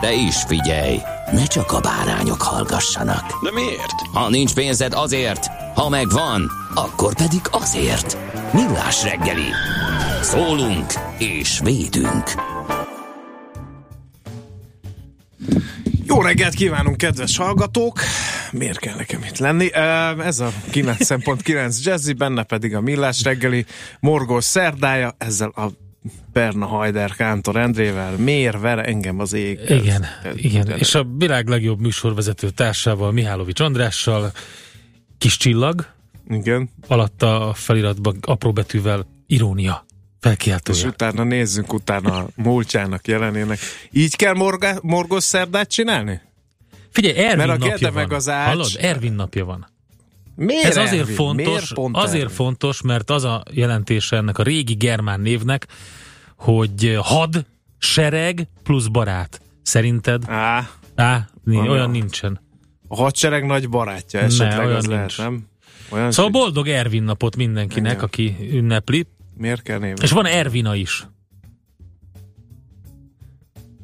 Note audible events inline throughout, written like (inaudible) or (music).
De is figyelj, ne csak a bárányok hallgassanak. De miért? Ha nincs pénzed azért, ha megvan, akkor pedig azért. Millás reggeli. Szólunk és védünk. Jó reggelt kívánunk, kedves hallgatók! Miért kell nekem itt lenni? Ez a 9.9 Jazzy, benne pedig a Millás reggeli morgós szerdája, ezzel a Berna Hajder Kántor Endrével, miért ver engem az ég? Igen, ez, igen. Ez, és a világ legjobb műsorvezető társával, Mihálovics Andrással, kis csillag, igen. alatta a feliratban apró betűvel irónia felkiáltója. És utána nézzünk utána a múltjának jelenének. Így kell morga, morgos szerdát csinálni? Figyelj, Ervin Mert a napja meg van. az ács... Hallod? Ervin napja van. Miért Ez azért Ervin? fontos, Miért azért Ervin? fontos, mert az a jelentése ennek a régi germán névnek, hogy had, sereg plusz barát. Szerinted? Á, Á, ni- Van olyan nincsen. a hadsereg nagy barátja esetleg olyan az lehet, nincs. nem? Olyan Szóval sincs. boldog Ervin napot mindenkinek, Igen. aki ünnepli. Miért kell névni? És van Ervina is.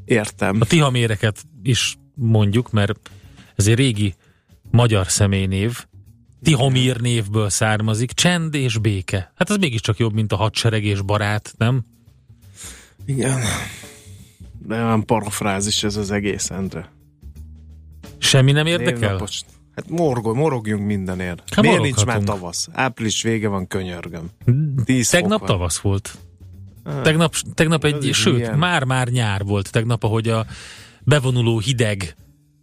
Értem. A tihaméreket is mondjuk, mert ez egy régi magyar személynév. Tihomír névből származik. Csend és béke. Hát ez mégiscsak jobb, mint a hadsereg és barát, nem? Igen. De olyan parafrázis ez az egész, Endre. Semmi nem érdekel? Névnapos- Hát morgol, morogjunk mindenért. Hát Miért nincs már tavasz? Április vége van, könyörgöm. Tíz Tegnap tavasz volt. Tegnap, tegnap egy, sőt, már-már nyár volt tegnap, ahogy a bevonuló hideg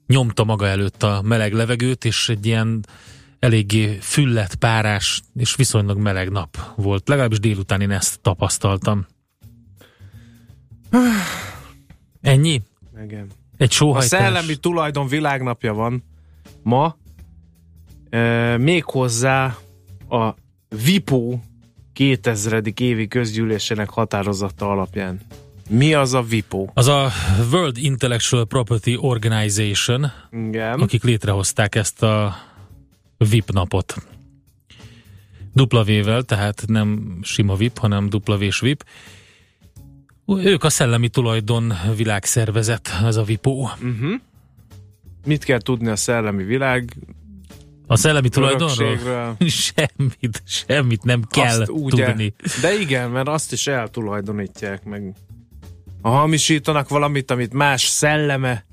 nyomta maga előtt a meleg levegőt, és egy ilyen eléggé füllet, párás és viszonylag meleg nap volt. Legalábbis délután én ezt tapasztaltam. Ennyi? Igen. Egy A sóhajtás? szellemi tulajdon világnapja van ma, e, méghozzá a VIPO 2000. évi közgyűlésének határozata alapján. Mi az a VIPO? Az a World Intellectual Property Organization, Igen. akik létrehozták ezt a VIP napot. Dupla V-vel, tehát nem sima VIP, hanem dupla V-s VIP. Ők a szellemi tulajdon világszervezet, ez a VIPO. Uh-huh. Mit kell tudni a szellemi világ? A szellemi tulajdonról? (laughs) Semmit, semmit nem kell Azt úgy tudni. De igen, mert azt is eltulajdonítják meg. Ha hamisítanak valamit, amit más szelleme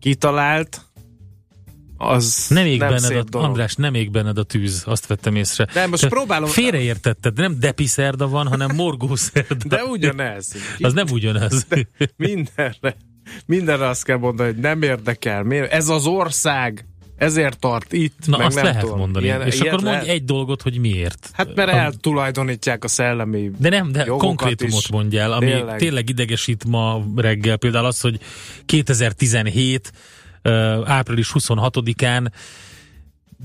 kitalált, az Nem ég nem benned, szép a, dolog. András, nem ég benned a tűz, azt vettem észre. De most Te próbálom- Félreértetted, nem depiszerda van, hanem morgószerda. De ugyanez. Az nem ugyanaz. De mindenre, mindenre azt kell mondani, hogy nem érdekel. Ez az ország, ezért tart itt, Na, meg azt nem lehet tudom. mondani. Ilyen- és akkor mondj lehet? egy dolgot, hogy miért. Hát mert A- eltulajdonítják a szellemi De nem, de konkrétumot is. mondjál, ami tényleg. tényleg idegesít ma reggel. Például az, hogy 2017. április 26-án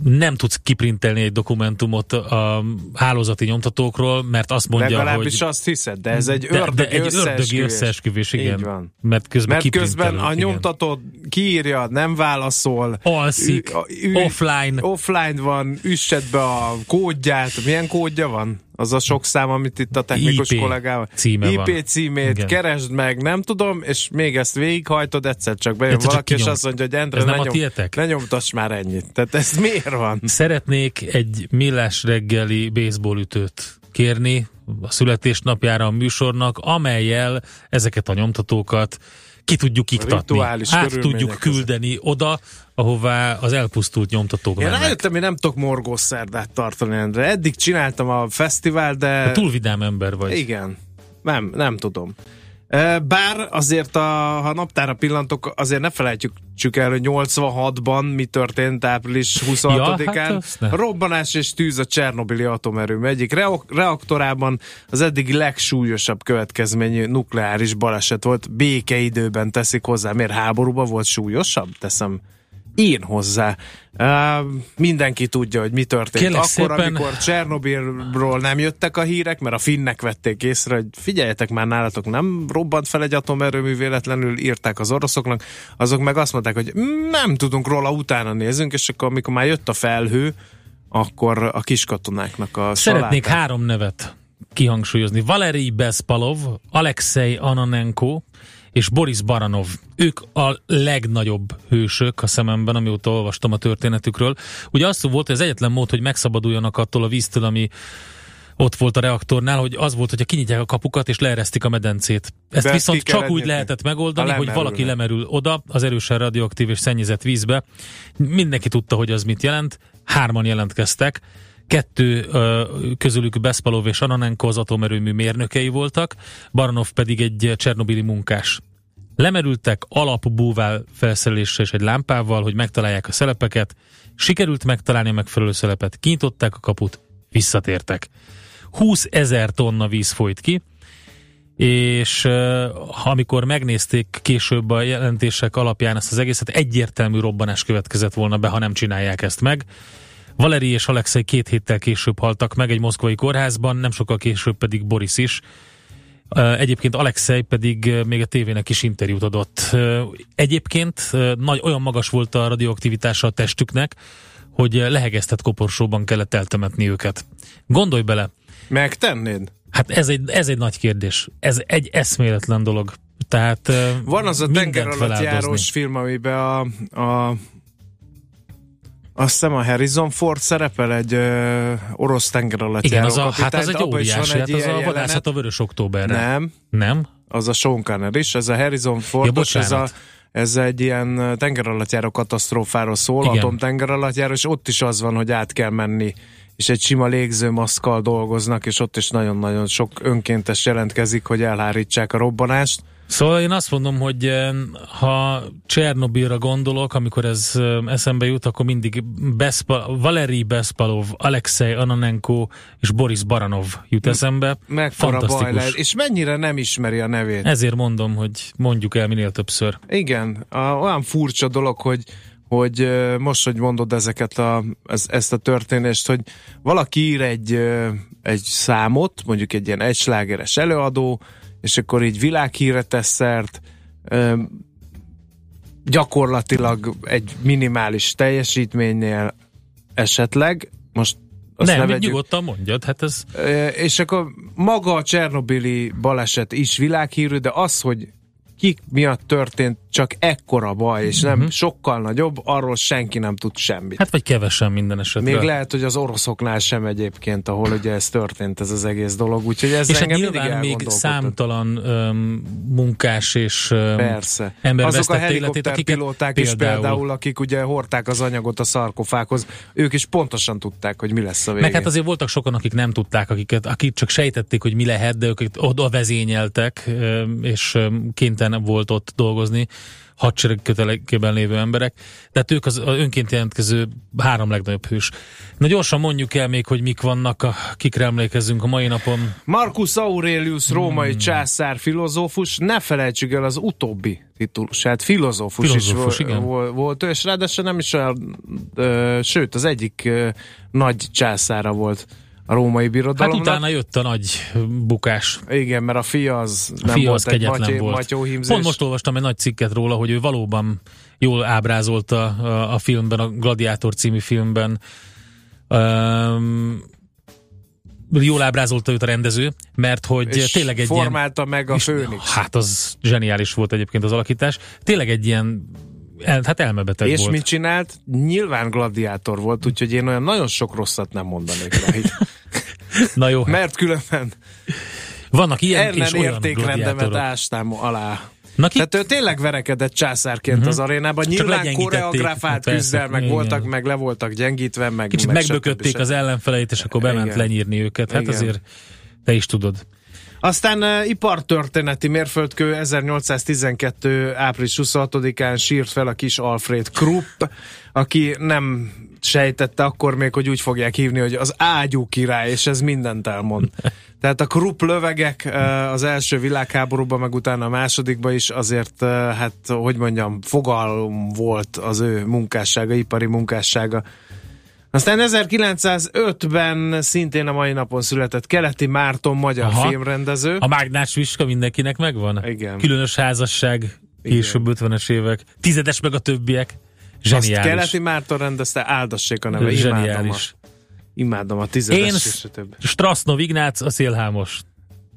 nem tudsz kiprintelni egy dokumentumot a hálózati nyomtatókról, mert azt mondja, Legalábbis hogy... azt hiszed, de ez egy de, ördögi de egy ördögi összeesküvés. összeesküvés, igen. Így van. Mert közben Mert közben a nyomtató kiírja, nem válaszol. Alszik, Ü- ü- offline. Offline van, üssed be a kódját. Milyen kódja van? Az a sok szám, amit itt a technikus IP kollégával. címe IP van. címét, Igen. keresd meg, nem tudom, és még ezt végighajtod, egyszer csak bejön Egyszer csak valaki, és kinyom. azt mondja, hogy Endre, Ez ne, nem a nyom, tietek? ne nyomtass már ennyit. Tehát ez miért van? Szeretnék egy millás reggeli baseball ütőt kérni a születésnapjára a műsornak, amelyel ezeket a nyomtatókat ki tudjuk iktatni. Át tudjuk között. küldeni oda, ahová az elpusztult nyomtatók Én rájöttem, hogy nem tudok morgós szerdát tartani, Endre. Eddig csináltam a fesztivál, de... Túl vidám ember vagy. Igen. Nem, nem tudom. Bár azért, a, ha naptára pillantok, azért ne felejtjük csak el, hogy 86-ban mi történt április 26-án. Ja, hát. Robbanás és tűz a Csernobili atomerőmű egyik reak- reaktorában az eddigi legsúlyosabb következményű nukleáris baleset volt. Békeidőben teszik hozzá. Miért háborúban volt súlyosabb? Teszem én hozzá. Uh, mindenki tudja, hogy mi történt. Kérlek Akkor, szépen. amikor Csernobilról nem jöttek a hírek, mert a finnek vették észre, hogy figyeljetek már nálatok, nem robbant fel egy atomerőmű véletlenül, írták az oroszoknak, azok meg azt mondták, hogy nem tudunk róla, utána nézünk, és akkor amikor már jött a felhő, akkor a kiskatonáknak a Szeretnék salátát- három nevet kihangsúlyozni. Valerij Bespalov, Alexei Ananenko és Boris Baranov. Ők a legnagyobb hősök a szememben, amióta olvastam a történetükről. Ugye az volt, hogy az egyetlen mód, hogy megszabaduljanak attól a víztől, ami ott volt a reaktornál, hogy az volt, hogyha kinyitják a kapukat és leeresztik a medencét. Ezt De viszont csak úgy nyitni. lehetett megoldani, hogy valaki lemerül oda az erősen radioaktív és szennyezett vízbe. Mindenki tudta, hogy az mit jelent. Hárman jelentkeztek. Kettő közülük Bespalov és Ananenko az atomerőmű mérnökei voltak, Baranov pedig egy csernobili munkás. Lemerültek alapbúvál felszereléssel és egy lámpával, hogy megtalálják a szelepeket. Sikerült megtalálni a megfelelő szelepet, kinyitották a kaput, visszatértek. 20 ezer tonna víz folyt ki, és uh, amikor megnézték később a jelentések alapján ezt az egészet, egyértelmű robbanás következett volna be, ha nem csinálják ezt meg. Valeri és Alexei két héttel később haltak meg egy moszkvai kórházban, nem sokkal később pedig Boris is. Egyébként Alexei pedig még a tévének is interjút adott. Egyébként nagy, olyan magas volt a radioaktivitása a testüknek, hogy lehegeztett koporsóban kellett eltemetni őket. Gondolj bele, Megtennéd? Hát ez egy, ez egy nagy kérdés. Ez egy eszméletlen dolog. Tehát Van az a tenger alatt járós film, amiben a, a azt hiszem a Harrison Ford szerepel egy ö, orosz tenger alatt Igen, az a, hát az egy óriási, hát az a vadászat a Vörös Októberre. Nem, Nem? az a Sean Connery is, ez a Harrison Fordos, Ja, ez, a, ez egy ilyen tenger alatt járó katasztrófáról szól, Igen. atomtenger alatt járó, és ott is az van, hogy át kell menni és egy sima légzőmaszkkal dolgoznak, és ott is nagyon-nagyon sok önkéntes jelentkezik, hogy elhárítsák a robbanást. Szóval én azt mondom, hogy eh, ha Csernobilra gondolok, amikor ez eh, eszembe jut, akkor mindig Bespa, Valeri Bespalov, Alexei Ananenko és Boris Baranov jut eszembe. Mekkora baj lehet, és mennyire nem ismeri a nevét. Ezért mondom, hogy mondjuk el minél többször. Igen, a, olyan furcsa dolog, hogy hogy ö, most, hogy mondod ezeket a, ez, ezt a történést, hogy valaki ír egy, egy számot, mondjuk egy ilyen egyslágeres előadó, és akkor így világhíre tesz szert, gyakorlatilag egy minimális teljesítménynél esetleg, most azt Nem, ne vegyük- nyugodtan mondjad, hát ez és akkor maga a Csernobili baleset is világhírű, de az, hogy kik miatt történt csak ekkora baj, és nem Mhm. sokkal nagyobb, arról senki nem tud semmit. hát vagy kevesen minden esetre. Még lehet, hogy az oroszoknál sem egyébként, ahol ugye ez történt, ez az egész dolog. Úgyhogy ez és hát engem mindig nyilván még számtalan öm, munkás és öm, Persze. ember Azok a helikopterpilóták akiket is például- például, akik ugye hordták az anyagot a szarkofákhoz, ők is pontosan tudták, hogy mi lesz a végén. Meg hát azért voltak sokan, akik nem tudták, akiket, akik csak sejtették, hogy mi lehet, de ők oda vezényeltek, és öm, kénytelen volt ott dolgozni hadsereg kötelekében lévő emberek. Tehát ők az, önként jelentkező három legnagyobb hős. Na gyorsan mondjuk el még, hogy mik vannak, a, kikre emlékezzünk a mai napon. Marcus Aurelius, római Hmm. császár filozófus, ne felejtsük el az utóbbi titulusát, filozófus, Filozófus, is igen. volt, volt ő, és ráadásul nem is olyan, ö, sőt, az egyik ö, nagy császára volt a római Hát birodalomnak. utána jött a nagy bukás. Igen, mert a fia az A nem fia volt az egy matyó, volt. matyóhímzés. Pont most olvastam egy nagy cikket róla, hogy ő valóban jól ábrázolta a, a filmben, a Gladiátor című filmben. Um, jól ábrázolta őt a rendező, mert hogy és tényleg egy ilyen... formálta meg a főnix. Hát az zseniális volt egyébként az alakítás. Tényleg egy ilyen, el, hát elmebeteg És volt. mit csinált? Nyilván gladiátor volt, úgyhogy én olyan nagyon sok rosszat nem mondanék rá. (laughs) Na jó, Mert különben vannak ilyen és ellen olyan értékrendemet ástam alá. Na, ki, Tehát ő tényleg verekedett császárként uh-huh. az arénában. Nyilván koreografált Persze, küzdelmek meg igen. voltak, meg le voltak gyengítve, meg kicsit meg megbökötték az ellenfeleit, és akkor bement Igen. lenyírni őket. Hát Igen. azért te is tudod. Aztán uh, ipartörténeti mérföldkő 1812. április 26-án sírt fel a kis Alfred Krupp, aki nem sejtette akkor még, hogy úgy fogják hívni, hogy az ágyú király, és ez mindent elmond. (laughs) Tehát a Krupp lövegek uh, az első világháborúban, meg utána a másodikban is azért, uh, hát hogy mondjam, fogalom volt az ő munkássága, ipari munkássága. Aztán 1905-ben szintén a mai napon született Keleti Márton magyar Aha. filmrendező. A mágnás viska mindenkinek megvan? Igen. Különös házasság, később 50-es évek. Tizedes meg a többiek. Azt Zseniális. Keleti Márton rendezte, áldassék a neve. Imádom a, Zseniális. imádom a tizedes Én és a több. Strasznov Ignác, a Szélhámos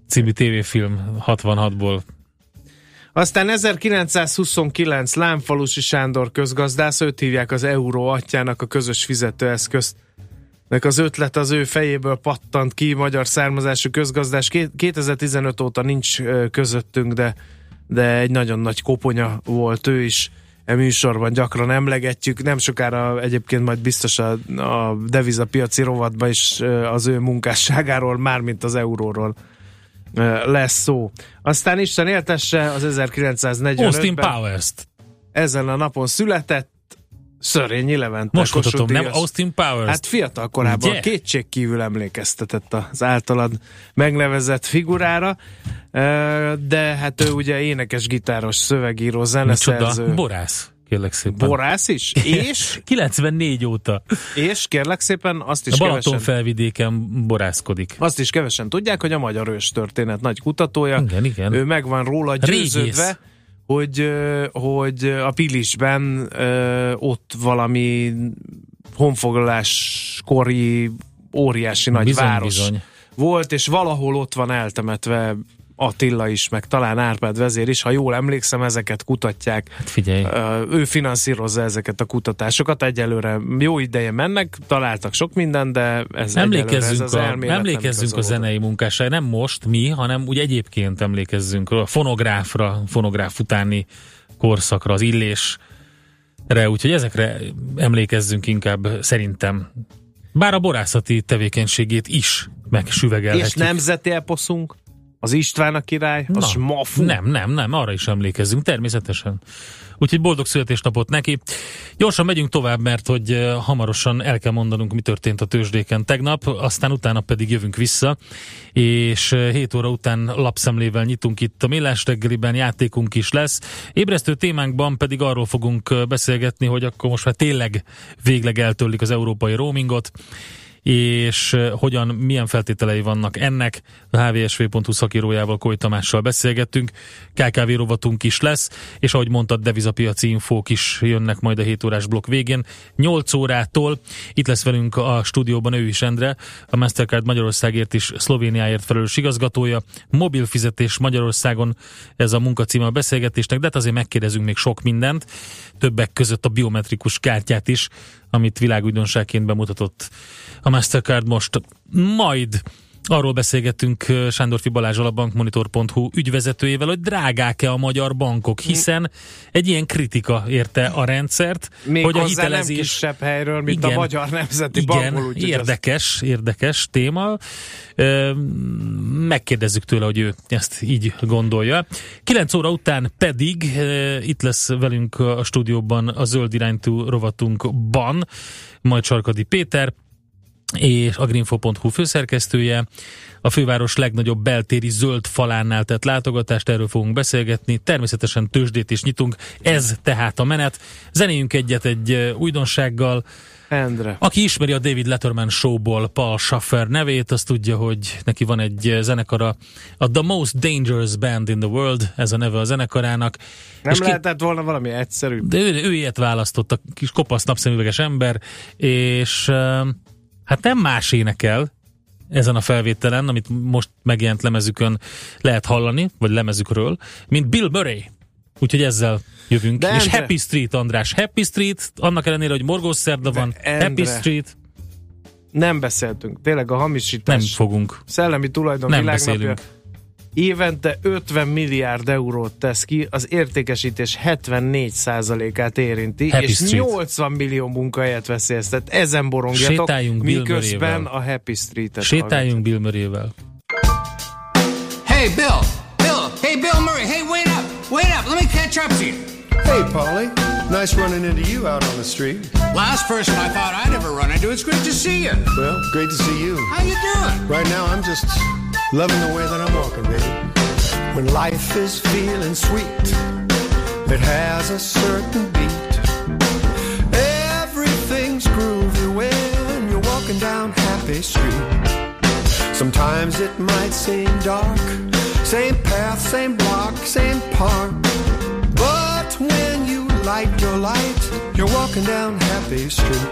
című tévéfilm 66-ból. Aztán 1929 Lámfalusi Sándor közgazdász, őt hívják az euró atyának a közös fizetőeszközt. Nek az ötlet az ő fejéből pattant ki, magyar származású közgazdás. Ké- 2015 óta nincs közöttünk, de, de egy nagyon nagy koponya volt ő is. E műsorban gyakran emlegetjük, nem sokára egyébként majd biztos a, a devizapiaci rovatban is az ő munkásságáról, mármint az euróról lesz szó. Aztán Isten éltesse az 1945-ben Austin Powers-t. ezen a napon született Szörényi Levente. Most mutatom, nem. Austin Powers. Hát fiatal korában Ugye? kétség kívül emlékeztetett az általad megnevezett figurára, de hát ő ugye énekes, gitáros, szövegíró, zeneszerző, Micsoda? Borász, kérlek szépen. borász is, és, (laughs) 94 óta. és kérlek szépen azt is A kevesen, Balaton felvidéken borászkodik. azt is kevesen tudják, hogy a magyar ős történet nagy kutatója. Igen, igen. Ő meg van róla győződve, Régész. hogy, hogy a Pilisben ott valami honfoglaláskori óriási nagy Bizony, város bizony. volt, és valahol ott van eltemetve Attila is, meg talán Árpád vezér is, ha jól emlékszem, ezeket kutatják. Hát figyelj, Ő finanszírozza ezeket a kutatásokat, egyelőre jó ideje mennek, találtak sok mindent, de ez egyelőre ez emlékezzünk, az a, emlékezzünk a zenei munkásságra, nem most mi, hanem úgy egyébként emlékezzünk a fonográfra, fonográf utáni korszakra, az illésre, úgyhogy ezekre emlékezzünk inkább szerintem. Bár a borászati tevékenységét is megsüvegelhetjük. És nemzeti eposzunk? Az István a király? Az Na? Nem, nem, nem, arra is emlékezzünk, természetesen. Úgyhogy boldog születésnapot neki. Gyorsan megyünk tovább, mert hogy hamarosan el kell mondanunk, mi történt a tőzsdéken tegnap, aztán utána pedig jövünk vissza, és 7 óra után lapszemlével nyitunk itt a Millás reggeliben, játékunk is lesz. Ébresztő témánkban pedig arról fogunk beszélgetni, hogy akkor most már tényleg végleg eltörlik az európai roamingot, és hogyan, milyen feltételei vannak ennek. A hvsv.hu szakírójával, Koly Tamással beszélgettünk. KKV rovatunk is lesz, és ahogy mondtad, devizapiaci infók is jönnek majd a 7 órás blokk végén. 8 órától itt lesz velünk a stúdióban ő is Endre, a Mastercard Magyarországért is Szlovéniáért felelős igazgatója. Mobil fizetés Magyarországon ez a munkacíme a beszélgetésnek, de hát azért megkérdezünk még sok mindent, többek között a biometrikus kártyát is, amit világújdonságként bemutatott a Mastercard most. Majd arról beszélgettünk Sándorfi Balázsal a bankmonitor.hu ügyvezetőjével, hogy drágák-e a magyar bankok, hiszen egy ilyen kritika érte a rendszert, Még hogy a hozzá nem hitelezés kisebb helyről, mint a Magyar Nemzeti igen, Bankból. az- érdekes, érdekes téma. Megkérdezzük tőle, hogy ő ezt így gondolja. 9 óra után pedig itt lesz velünk a stúdióban a Zöld Iránytú rovatunkban, majd Sarkadi Péter, és a greenfo.hu főszerkesztője. A főváros legnagyobb beltéri zöld falánál tett látogatást, erről fogunk beszélgetni. Természetesen tőzsdét is nyitunk, ez tehát a menet. Zenéjünk egyet egy újdonsággal. Endre. Aki ismeri a David Letterman showból Paul Schaffer nevét, az tudja, hogy neki van egy zenekara, a The Most Dangerous Band in the World, ez a neve a zenekarának. Nem és ki- lehetett volna valami egyszerű? de ő, ő ilyet választott, a kis kopasz napszemüveges ember, és hát nem más énekel ezen a felvételen, amit most megjelent lemezükön lehet hallani, vagy lemezükről, mint Bill Murray. Úgyhogy ezzel jövünk. De és Endre- Happy Street, András. Happy Street, annak ellenére, hogy morgós szerda van. Endre- Happy Street, Nem beszéltünk. Tényleg a nem hamisítás fogunk. szellemi tulajdon Nem világnapja. beszélünk. Évente 50 milliárd eurót tesz ki, az értékesítés 74%-át érinti, Happy és Street. 80 millió munkahelyet veszélyeztet. Ezen borongjatok, Sétáljunk Bill miközben a Happy Street-et Sétáljunk Bill Murrayvel. Hey, Bill! Bill! Hey, Bill Murray! Hey, wait up! Wait up! Let me catch up to you. Hey, Polly. Nice running into you out on the street. Last person I thought I'd ever run into. It's great to see you. Well, great to see you. How you doing? Right now, I'm just loving the way that I'm walking, baby. When life is feeling sweet, it has a certain beat. Everything's groovy when you're walking down Happy Street. Sometimes it might seem dark, same path, same block, same park. But when you light your light, you're walking down Happy Street.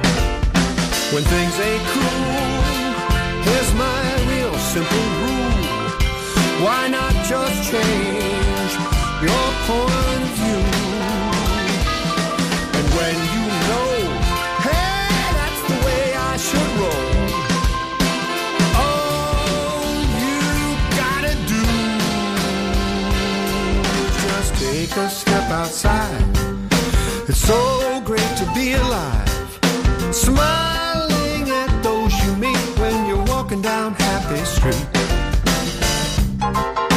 When things ain't cool, here's my real simple. Why not just change your point of view? And when you know, hey, that's the way I should roll. All you gotta do is just take a step outside. It's so great to be alive. Smiling at those you meet when you're walking down Happy Street. Bye.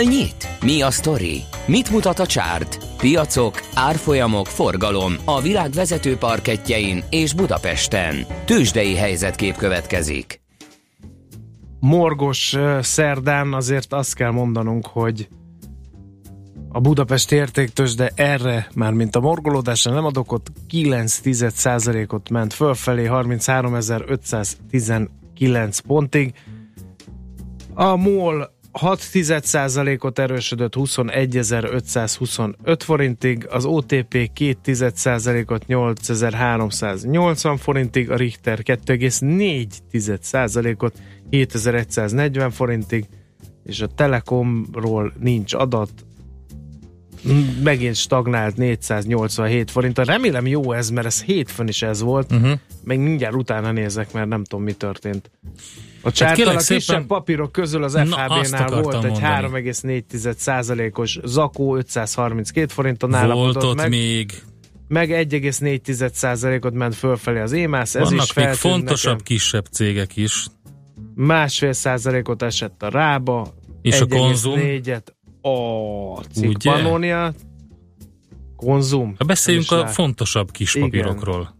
Hol nyit? Mi a sztori? Mit mutat a csárt? Piacok, árfolyamok, forgalom a világ vezető parketjein és Budapesten. Tősdei helyzetkép következik. morgos szerdán azért azt kell mondanunk, hogy a Budapest értéktős, de erre már mint a morgolódásra nem adok ott 9 ot ment fölfelé 33.519 pontig. A MOL 6% ot erősödött 21.525 forintig, az OTP 2 ot 8380 forintig, a Richter 2,4% ot 7140 forintig, és a Telekomról nincs adat, megint stagnált 487 forintra. Remélem jó ez, mert ez hétfőn is ez volt, uh-huh. meg mindjárt utána nézek, mert nem tudom, mi történt. A csártal kérlek a kisebb szépen- papírok közül az FHB-nál volt egy mondani. 3,4%-os zakó 532 forinton Volt állapodott ott meg, még, meg 1,4%-ot ment fölfelé az EMAS, ez vannak is még fontosabb nekem. kisebb cégek is. Másfél százalékot esett a Rába, És a Konzum? 1,4-et a Ugye? Cikkpanónia, Konzum. Ha beszéljünk a lát. fontosabb kis Igen. papírokról.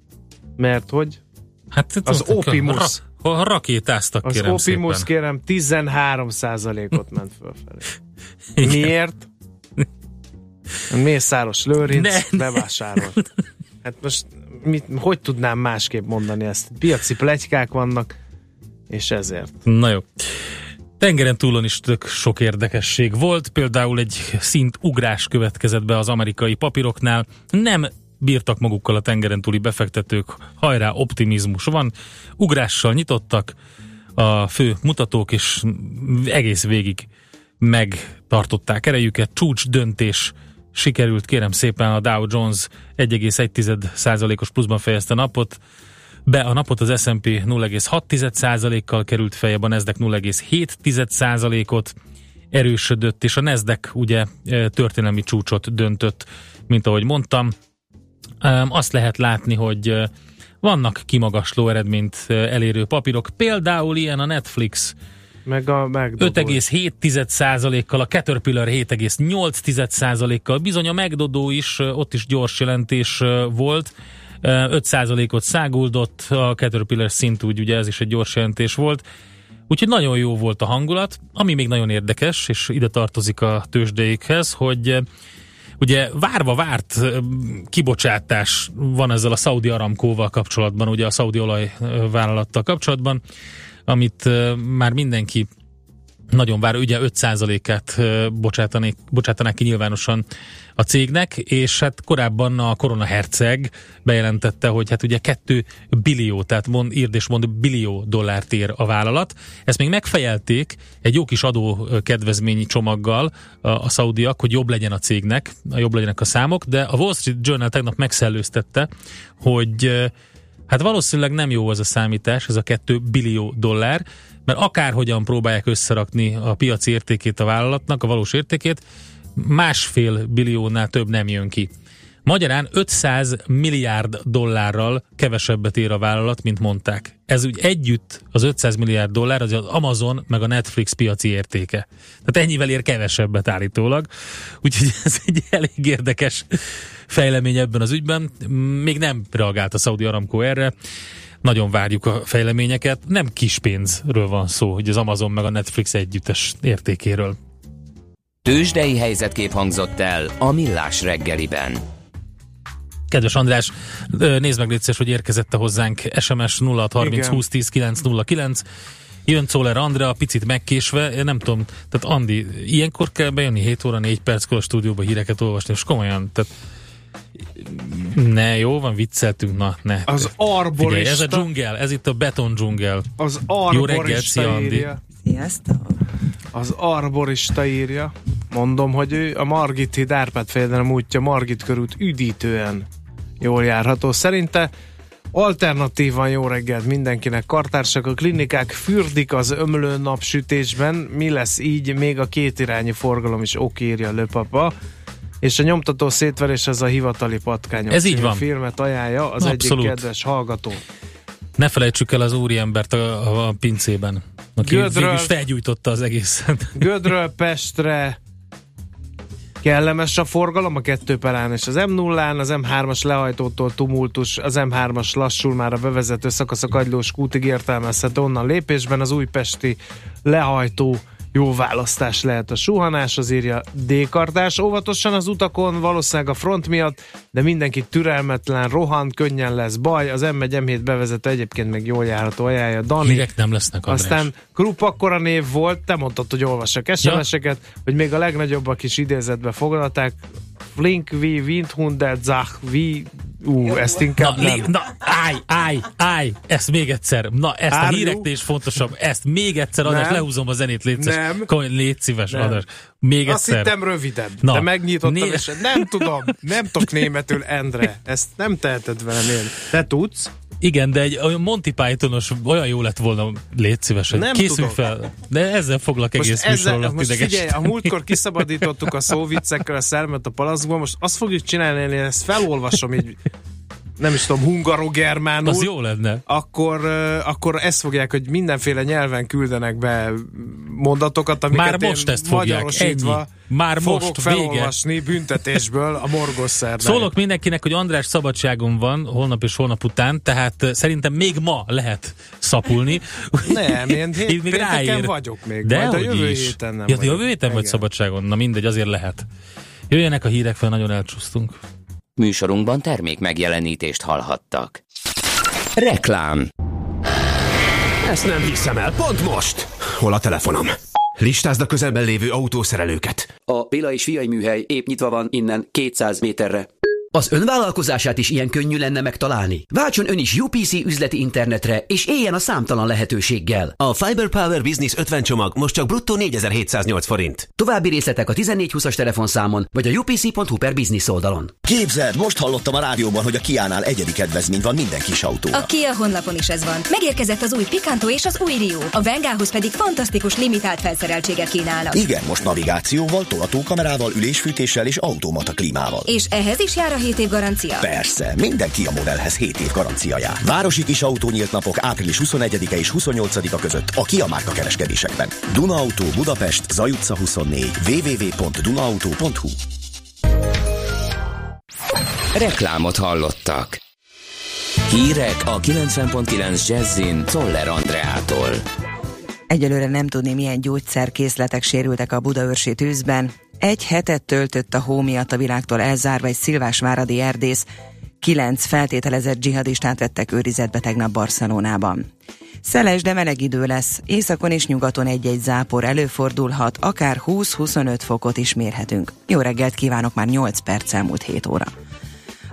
Mert hogy? Hát, Az tudod, Opimus. Ra, ha rakétáztak, Az kérem Opimus szépen. kérem 13 százalékot ment fölfelé. (laughs) Igen. Miért? Mészáros Lőrinc Ne, ne. bevásárolt. Hát most mit, hogy tudnám másképp mondani ezt? Piaci plegykák vannak, és ezért. Na jó. Tengeren túlon is tök sok érdekesség volt, például egy szint ugrás következett be az amerikai papíroknál. Nem bírtak magukkal a tengeren túli befektetők, hajrá, optimizmus van, ugrással nyitottak. A fő mutatók, és egész végig megtartották erejüket, csúcs döntés sikerült, kérem szépen a Dow Jones 1,1%-os pluszban fejezte napot, be a napot az S&P 0,6%-kal került feljebb, a Nasdaq 0,7%-ot erősödött, és a Nasdaq ugye e, történelmi csúcsot döntött, mint ahogy mondtam. Azt lehet látni, hogy e, vannak kimagasló eredményt e, elérő papírok, például ilyen a Netflix, Meg a McDonald's. 5,7%-kal, a Caterpillar 7,8%-kal, bizony a McDodó is, ott is gyors jelentés volt, 5%-ot száguldott, a Caterpillar szint úgy, ugye ez is egy gyors jelentés volt, úgyhogy nagyon jó volt a hangulat, ami még nagyon érdekes, és ide tartozik a tőzsdeikhez, hogy Ugye várva várt kibocsátás van ezzel a Saudi Aramkóval kapcsolatban, ugye a Saudi olajvállalattal kapcsolatban, amit már mindenki nagyon vár, ugye 5%-át bocsátanék, bocsátanák ki nyilvánosan a cégnek, és hát korábban a Korona Herceg bejelentette, hogy hát ugye 2 billió, tehát mond, írd és mond billió dollárt ér a vállalat. Ezt még megfejelték egy jó kis adó kedvezményi csomaggal a, a szaudiak, hogy jobb legyen a cégnek, jobb legyenek a számok, de a Wall Street Journal tegnap megszellőztette, hogy Hát valószínűleg nem jó az a számítás, ez a 2 billió dollár, mert akárhogyan próbálják összerakni a piaci értékét a vállalatnak, a valós értékét, másfél billiónál több nem jön ki. Magyarán 500 milliárd dollárral kevesebbet ér a vállalat, mint mondták. Ez úgy együtt az 500 milliárd dollár, az az Amazon meg a Netflix piaci értéke. Tehát ennyivel ér kevesebbet állítólag. Úgyhogy ez egy elég érdekes fejlemény ebben az ügyben. Még nem reagált a Saudi Aramco erre. Nagyon várjuk a fejleményeket. Nem kis pénzről van szó, hogy az Amazon meg a Netflix együttes értékéről. Tőzsdei helyzetkép hangzott el a Millás reggeliben. Kedves András, nézd meg légy szíves, hogy érkezett hozzánk SMS 0630 Igen. 20 10 909. Jön Czoller Andrea, picit megkésve, én nem tudom, tehát Andi, ilyenkor kell bejönni 7 óra 4 perckor a stúdióba híreket olvasni, és komolyan, tehát ne, jó van, vicceltünk, na, ne. Az Figyelj, arborista, ez a dzsungel, ez itt a beton dzsungel. az Jó reggelt, arborista szia, Andi. Sziasztok! Az arborista írja. Mondom, hogy ő a Margit híd Árpád-fejedelem útja Margit körút üdítően jól járható. Szerinte alternatívan jó reggelt mindenkinek. Kartársak a klinikák fürdik az ömlő napsütésben. Mi lesz így? Még a kétirányú forgalom is ok írja Löpapa. És a nyomtató szétverés az a hivatali patkányok Ez így van. filmet ajánlja az Abszolút. egyik kedves hallgató. Ne felejtsük el az úriembert a, a, pincében, aki Gödről- felgyújtotta az egészet. (laughs) Gödről Pestre kellemes a forgalom, a kettő perán és az M0-án, az M3-as lehajtótól tumultus, az M3-as lassul már a bevezető szakasz a Kagylós kútig értelmezhető onnan lépésben, az újpesti lehajtó jó választás lehet a suhanás, az írja D-kartás. Óvatosan az utakon, valószínűleg a front miatt, de mindenki türelmetlen, rohan, könnyen lesz baj. Az M1 M7 bevezető egyébként meg jól járható ajánlja Dani. Hírek nem lesznek, András. Aztán Krupp akkora név volt, te mondtad, hogy olvassak SMS-eket, hogy még a legnagyobbak is idézetbe foglalták. Flink wie Windhundet Zach wie Ú, ezt inkább Na, nem. lé, na, állj, állj, állj, ezt még egyszer. Na, ezt Are a híreknél is fontosabb. Ezt még egyszer, András, Nem. lehúzom a zenét, légy szíves. Nem. Komolyan, légy szíves, Nem. András. Még Azt egyszer. hittem rövidebb, Na. de megnyitottam, Né- és nem tudom, nem tudok németül, Endre. Ezt nem teheted velem én. Te tudsz? Igen, de egy olyan Monty Pythonos olyan jó lett volna, légy szíves, hogy Nem készülj tudok. fel. De ezzel foglak Most, egész ezzel, műsor most figyelj, a múltkor kiszabadítottuk a szóviccekkel a szermet a palaszkból, most azt fogjuk csinálni, én ezt felolvasom így, nem is tudom, hungarogermánul. Az jó lenne. akkor, akkor ezt fogják, hogy mindenféle nyelven küldenek be mondatokat, amiket Már most én ezt fogják, ennyi. Már fogok most, vége. felolvasni büntetésből a morgos szerdán. Szólok mindenkinek, hogy András szabadságon van holnap és holnap után, tehát eh, szerintem még ma lehet szapulni. Nem, én hét, (laughs) Így még ráér. vagyok még, De majd a jövő is. héten nem ja, vagyok. jövő héten vagy szabadságon? Na mindegy, azért lehet. Jöjjenek a hírek fel, nagyon elcsúsztunk. Műsorunkban termék megjelenítést hallhattak. Reklám. Ezt nem hiszem el, pont most! Hol a telefonom? Listázd a közelben lévő autószerelőket. A Béla és Fiai műhely épp nyitva van innen 200 méterre. Az önvállalkozását is ilyen könnyű lenne megtalálni? Váltson ön is UPC üzleti internetre, és éljen a számtalan lehetőséggel. A Fiber Power Business 50 csomag most csak bruttó 4708 forint. További részletek a 1420-as telefonszámon, vagy a upc.hu per business oldalon. Képzeld, most hallottam a rádióban, hogy a Kiánál egyedi kedvezmény van minden kis autóra. A Kia honlapon is ez van. Megérkezett az új Picanto és az új Rio. A Vengához pedig fantasztikus limitált felszereltséget kínálnak. Igen, most navigációval, tolatókamerával, ülésfűtéssel és automata klímával. És ehhez is jár a 7 év garancia? Persze, minden Kia modellhez 7 év garancia jár. Városi kis autó nyílt napok április 21-e és 28-a között a Kia márka kereskedésekben. Duna Auto Budapest, Zaj utca 24, www.dunaauto.hu Reklámot hallottak. Hírek a 90.9 Jazzin Toller Andreától. Egyelőre nem tudni, milyen gyógyszerkészletek sérültek a budaörsi tűzben. Egy hetet töltött a hó miatt a világtól elzárva egy szilvásváradi erdész. Kilenc feltételezett dzsihadistát vettek őrizetbe tegnap Barcelonában. Szeles, de meleg idő lesz. Északon és nyugaton egy-egy zápor előfordulhat, akár 20-25 fokot is mérhetünk. Jó reggelt kívánok, már 8 perc elmúlt 7 óra.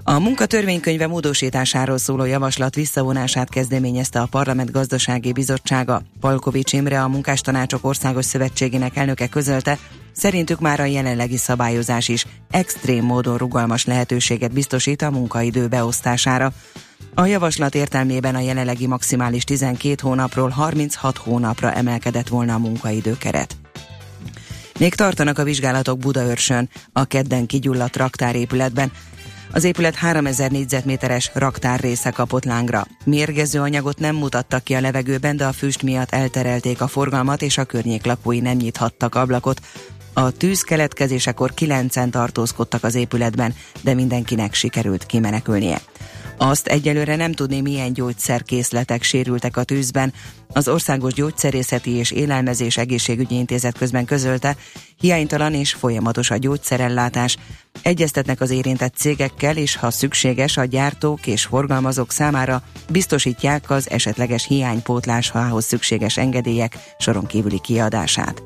A munkatörvénykönyve módosításáról szóló javaslat visszavonását kezdeményezte a Parlament Gazdasági Bizottsága. Palkovics Imre, a Munkástanácsok Országos Szövetségének elnöke közölte, szerintük már a jelenlegi szabályozás is extrém módon rugalmas lehetőséget biztosít a munkaidő beosztására. A javaslat értelmében a jelenlegi maximális 12 hónapról 36 hónapra emelkedett volna a munkaidőkeret. Még tartanak a vizsgálatok Budaörsön, a kedden kigyulladt raktárépületben. Az épület 3000 négyzetméteres raktár része kapott lángra. Mérgező anyagot nem mutattak ki a levegőben, de a füst miatt elterelték a forgalmat, és a környék lakói nem nyithattak ablakot. A tűz keletkezésekor kilencen tartózkodtak az épületben, de mindenkinek sikerült kimenekülnie. Azt egyelőre nem tudni, milyen gyógyszerkészletek sérültek a tűzben. Az Országos Gyógyszerészeti és Élelmezés Egészségügyi Intézet közben közölte, hiánytalan és folyamatos a gyógyszerellátás. Egyeztetnek az érintett cégekkel, és ha szükséges, a gyártók és forgalmazók számára biztosítják az esetleges hiánypótlásához szükséges engedélyek soron kívüli kiadását.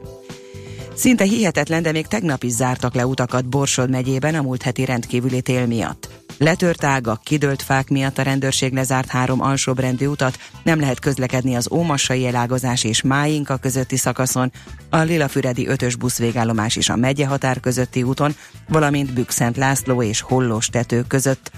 Szinte hihetetlen, de még tegnap is zártak le utakat Borsod megyében a múlt heti rendkívüli tél miatt. Letört ágak, kidőlt fák miatt a rendőrség lezárt három alsóbrendi utat, nem lehet közlekedni az Ómassai elágazás és Máinka közötti szakaszon, a Lilafüredi ötös buszvégállomás is a megye határ közötti úton, valamint Bükszent László és Hollós tető között.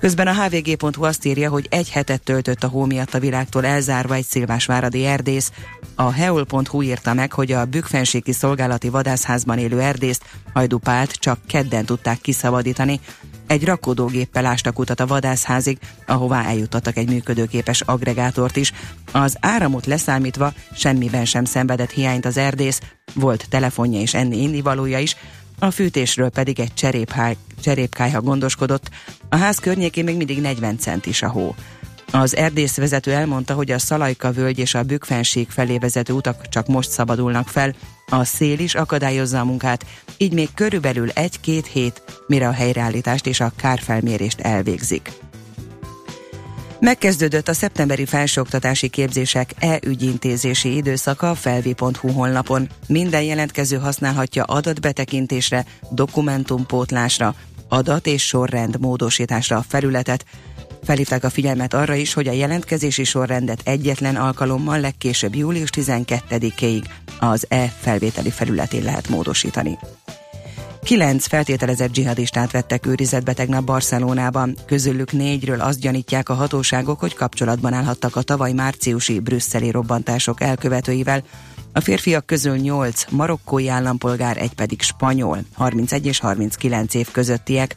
Közben a hvg.hu azt írja, hogy egy hetet töltött a hó miatt a világtól elzárva egy szilvásváradi erdész. A heol.hu írta meg, hogy a Bükkfenségi Szolgálati Vadászházban élő erdészt Hajdupált csak kedden tudták kiszabadítani. Egy rakódógéppel ástak utat a vadászházig, ahová eljutottak egy működőképes agregátort is. Az áramot leszámítva semmiben sem szenvedett hiányt az erdész, volt telefonja és enni innivalója is, a fűtésről pedig egy cserépkályha gondoskodott, a ház környékén még mindig 40 centis a hó. Az erdészvezető elmondta, hogy a Szalajka völgy és a Bükkfenség felé vezető utak csak most szabadulnak fel, a szél is akadályozza a munkát, így még körülbelül egy-két hét, mire a helyreállítást és a kárfelmérést elvégzik. Megkezdődött a szeptemberi felsőoktatási képzések e-ügyintézési időszaka a felvi.hu honlapon. Minden jelentkező használhatja adatbetekintésre, dokumentumpótlásra, adat és sorrend módosításra a felületet. Felhívták a figyelmet arra is, hogy a jelentkezési sorrendet egyetlen alkalommal legkésőbb július 12-ig az e-felvételi felületén lehet módosítani. Kilenc feltételezett dzsihadistát vettek őrizetbe tegnap Barcelonában. Közülük négyről azt gyanítják a hatóságok, hogy kapcsolatban állhattak a tavaly márciusi brüsszeli robbantások elkövetőivel. A férfiak közül 8 marokkói állampolgár, egy pedig spanyol, 31 és 39 év közöttiek.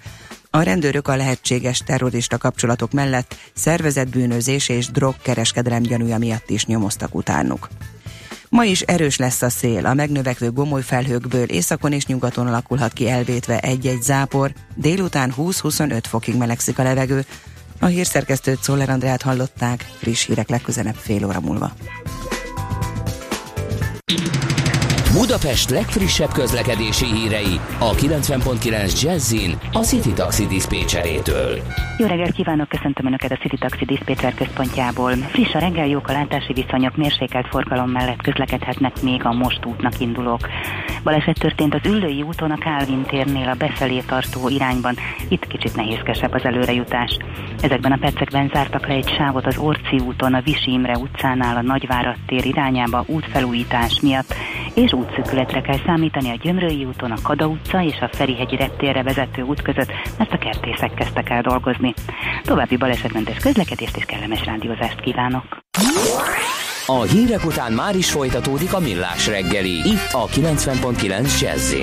A rendőrök a lehetséges terrorista kapcsolatok mellett szervezetbűnözés és drogkereskedelem gyanúja miatt is nyomoztak utánuk. Ma is erős lesz a szél, a megnövekvő gomoly felhőkből északon és nyugaton alakulhat ki elvétve egy-egy zápor, délután 20-25 fokig melegszik a levegő. A hírszerkesztőt Szoller Andrát hallották, friss hírek legközelebb fél óra múlva. Budapest legfrissebb közlekedési hírei a 90.9 Jazzin a City Taxi Dispécsejétől. Jó reggelt kívánok, köszöntöm Önöket a City Taxi Dispatcher központjából. Friss a reggel, jók a látási viszonyok, mérsékelt forgalom mellett közlekedhetnek még a most útnak indulók. Baleset történt az Üllői úton a Kálvin térnél a befelé tartó irányban. Itt kicsit nehézkesebb az előrejutás. Ezekben a percekben zártak le egy sávot az Orci úton, a Visi Imre utcánál a Nagyvárad tér irányába útfelújítás miatt, és útszükületre kell számítani a Gyömrői úton, a Kada utca és a Ferihegyi reptérre vezető út között, mert a kertészek kezdtek el dolgozni. További balesetmentes közlekedést és kellemes rádiózást kívánok! A hírek után már is folytatódik a millás reggeli, itt a 90.9 jazz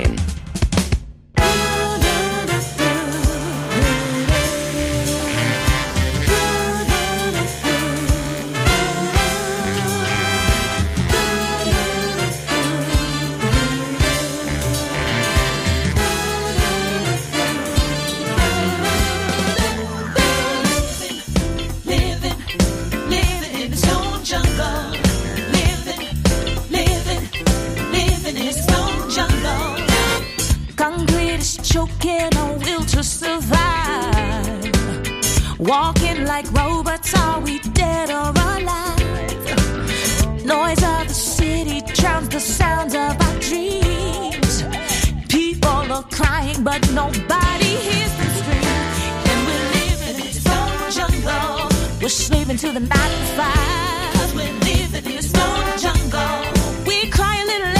Walking like robots, are we dead or alive? Noise of the city drowns the sounds of our dreams. People are crying, but nobody hears them scream. And we're living in this own jungle. We're sleeping till the night to five. We're living in this own jungle. We cry a little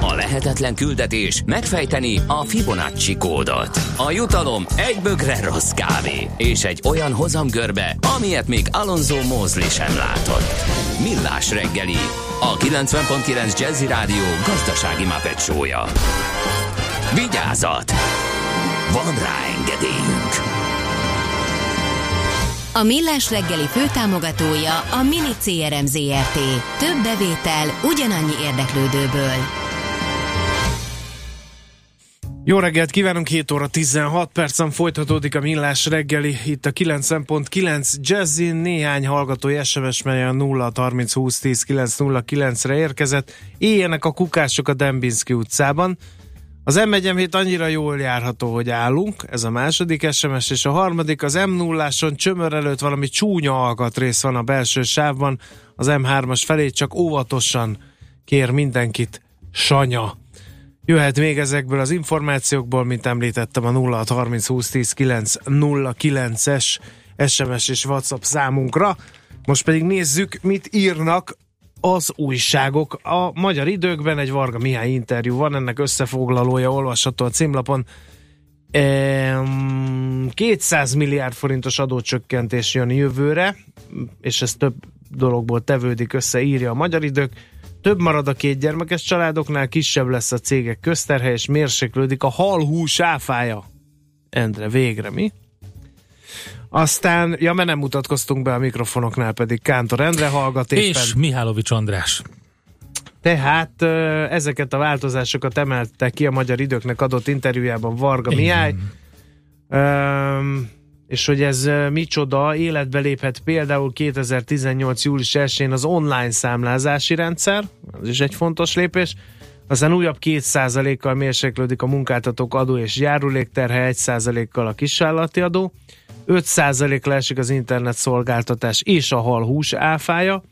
A lehetetlen küldetés megfejteni a Fibonacci kódot. A jutalom egy bögre rossz kávé és egy olyan hozamgörbe, amilyet még Alonso Mózli sem látott. Millás reggeli, a 90.9 Jazzy Rádió gazdasági mapetsója. Vigyázat! Van rá engedélyünk! A Millás reggeli főtámogatója a Mini CRM Zrt. Több bevétel ugyanannyi érdeklődőből. Jó reggelt kívánunk, 7 óra 16 percen folytatódik a Millás reggeli, itt a 9.9 Jazzin, néhány hallgatói SMS, mely a 0 30 20 10 909 re érkezett. Éljenek a kukások a Dembinski utcában. Az m 1 annyira jól járható, hogy állunk, ez a második SMS, és a harmadik az m 0 csömör előtt valami csúnya alkatrész van a belső sávban, az M3-as felé csak óvatosan kér mindenkit Sanya. Jöhet még ezekből az információkból, mint említettem, a 0630 20 10 909-es SMS és WhatsApp számunkra. Most pedig nézzük, mit írnak az újságok. A magyar időkben egy Varga Mihály interjú van, ennek összefoglalója olvasható a címlapon. 200 milliárd forintos adócsökkentés jön jövőre, és ez több dologból tevődik össze, írja a magyar idők. Több marad a két gyermekes családoknál, kisebb lesz a cégek közterhely, és mérséklődik a halhús áfája. Endre, végre mi? Aztán, ja, mert nem mutatkoztunk be a mikrofonoknál, pedig Kántor Endre hallgat éppen. És Mihálovics András. Tehát ezeket a változásokat emelte ki a Magyar Időknek adott interjújában Varga Igen. Mihály. Um, és hogy ez micsoda, életbe léphet például 2018. július 1-én az online számlázási rendszer, ez is egy fontos lépés, aztán újabb 2%-kal mérséklődik a munkáltatók adó és járulékterhe, 1%-kal a kisvállalati adó, 5%-ra esik az internet szolgáltatás és a hal hús áfája,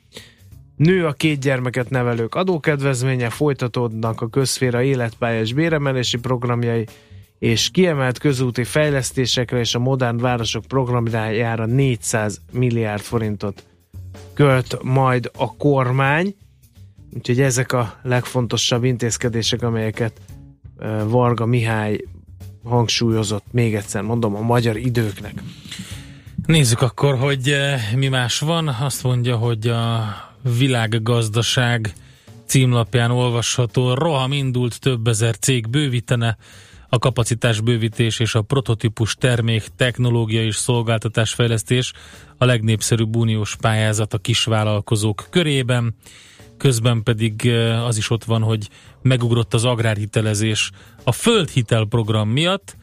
nő a két gyermeket nevelők adókedvezménye, folytatódnak a közféra életpályás béremelési programjai, és kiemelt közúti fejlesztésekre és a modern városok programjára 400 milliárd forintot költ majd a kormány. Úgyhogy ezek a legfontosabb intézkedések, amelyeket Varga Mihály hangsúlyozott, még egyszer mondom, a magyar időknek. Nézzük akkor, hogy mi más van. Azt mondja, hogy a világgazdaság címlapján olvasható, roham indult több ezer cég bővítene, a kapacitás bővítés és a prototípus termék, technológia és szolgáltatásfejlesztés a legnépszerűbb uniós pályázat a kisvállalkozók körében. Közben pedig az is ott van, hogy megugrott az agrárhitelezés a földhitel program miatt,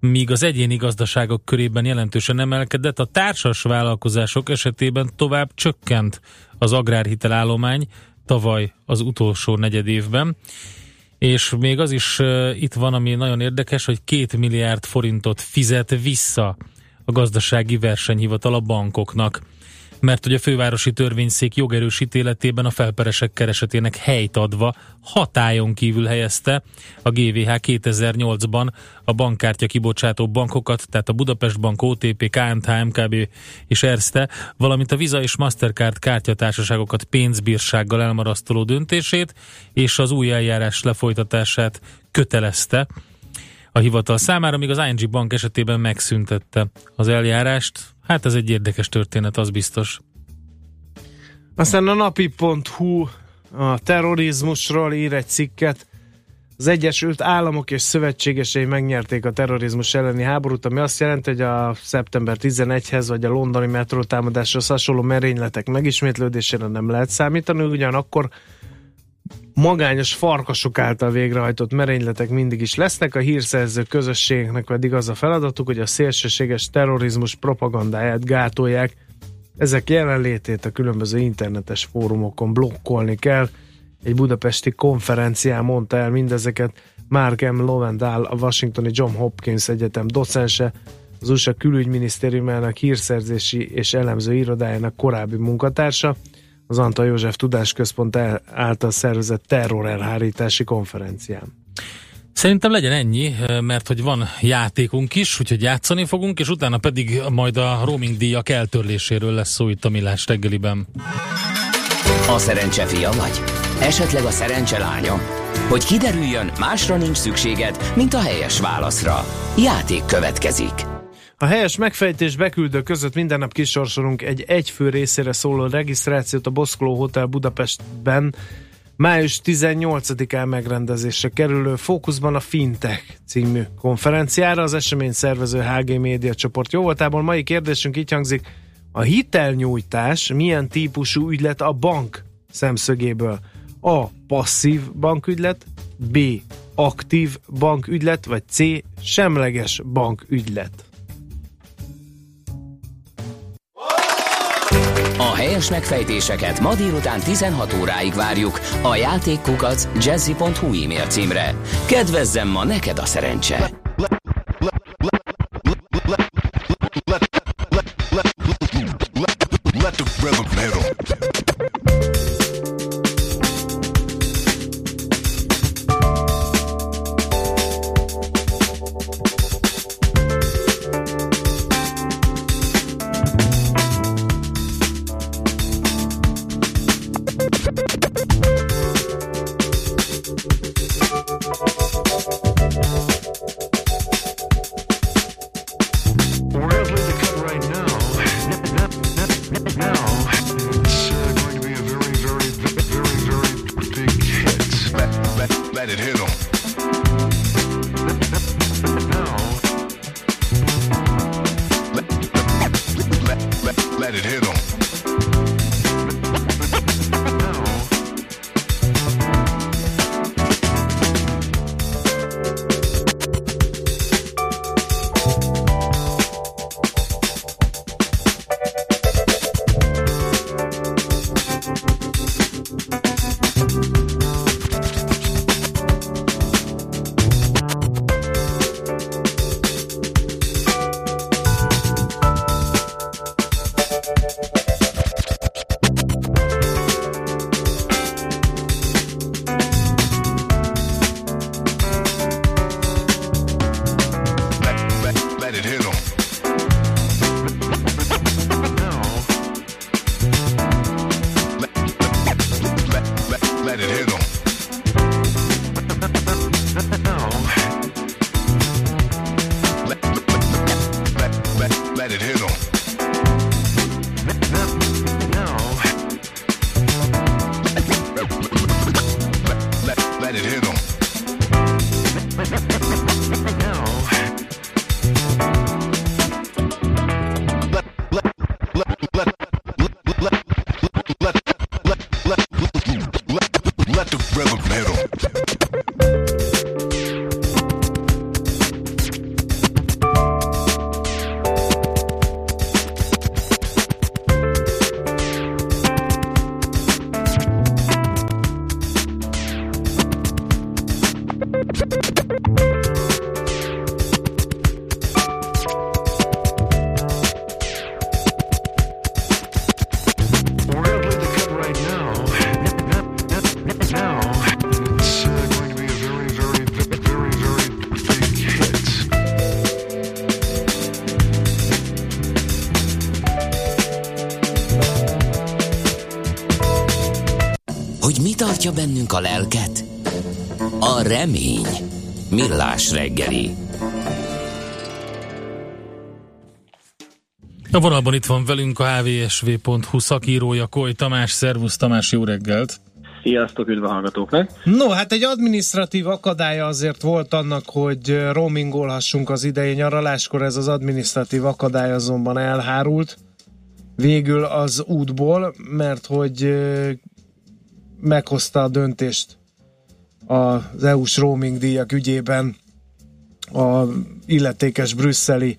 míg az egyéni gazdaságok körében jelentősen emelkedett, a társas vállalkozások esetében tovább csökkent az agrárhitel állomány tavaly az utolsó negyed évben és még az is itt van, ami nagyon érdekes, hogy két milliárd forintot fizet vissza a gazdasági versenyhivatal a bankoknak mert hogy a fővárosi törvényszék jogerős ítéletében a felperesek keresetének helyt adva hatályon kívül helyezte a GVH 2008-ban a bankkártya kibocsátó bankokat, tehát a Budapest Bank, OTP, KNH, MKB és Erste, valamint a Visa és Mastercard kártyatársaságokat pénzbírsággal elmarasztoló döntését és az új eljárás lefolytatását kötelezte a hivatal számára, míg az ING Bank esetében megszüntette az eljárást. Hát ez egy érdekes történet, az biztos. Aztán a napi.hu a terrorizmusról ír egy cikket. Az Egyesült Államok és szövetségesei megnyerték a terrorizmus elleni háborút, ami azt jelenti, hogy a szeptember 11-hez vagy a londoni metrótámadáshoz hasonló merényletek megismétlődésére nem lehet számítani, ugyanakkor magányos farkasok által végrehajtott merényletek mindig is lesznek, a hírszerző közösségeknek pedig az a feladatuk, hogy a szélsőséges terrorizmus propagandáját gátolják. Ezek jelenlétét a különböző internetes fórumokon blokkolni kell. Egy budapesti konferencián mondta el mindezeket Mark M. Lovendahl, a Washingtoni John Hopkins Egyetem docense, az USA külügyminisztériumának hírszerzési és elemző irodájának korábbi munkatársa az Antal József Tudásközpont által szervezett terrorelhárítási konferencián. Szerintem legyen ennyi, mert hogy van játékunk is, úgyhogy játszani fogunk, és utána pedig majd a roaming díjak eltörléséről lesz szó itt a Millás reggeliben. A szerencse fia vagy? Esetleg a szerencse lánya? Hogy kiderüljön, másra nincs szükséged, mint a helyes válaszra. Játék következik. A helyes megfejtés beküldő között minden nap kisorsolunk egy egyfő részére szóló regisztrációt a Boszkoló Hotel Budapestben május 18-án megrendezésre kerülő Fókuszban a Fintech című konferenciára. Az esemény szervező HG Média csoport jóvoltából mai kérdésünk így hangzik, a hitelnyújtás milyen típusú ügylet a bank szemszögéből? A. Passzív bankügylet, B. Aktív bankügylet, vagy C. Semleges bankügylet. Helyes megfejtéseket ma délután 16 óráig várjuk a játékkukac jazzy.hu e-mail címre. Kedvezzem ma neked a szerencse! Tartja bennünk a lelket? A remény. Millás reggeli. A vonalban itt van velünk a hvsv.hu szakírója Koly Tamás. Szervusz Tamás, jó reggelt! Sziasztok, üdv a hallgatóknak! No, hát egy administratív akadálya azért volt annak, hogy roamingolhassunk az idei nyaraláskor, ez az administratív akadály azonban elhárult végül az útból, mert hogy meghozta a döntést az EU-s roaming díjak ügyében a illetékes brüsszeli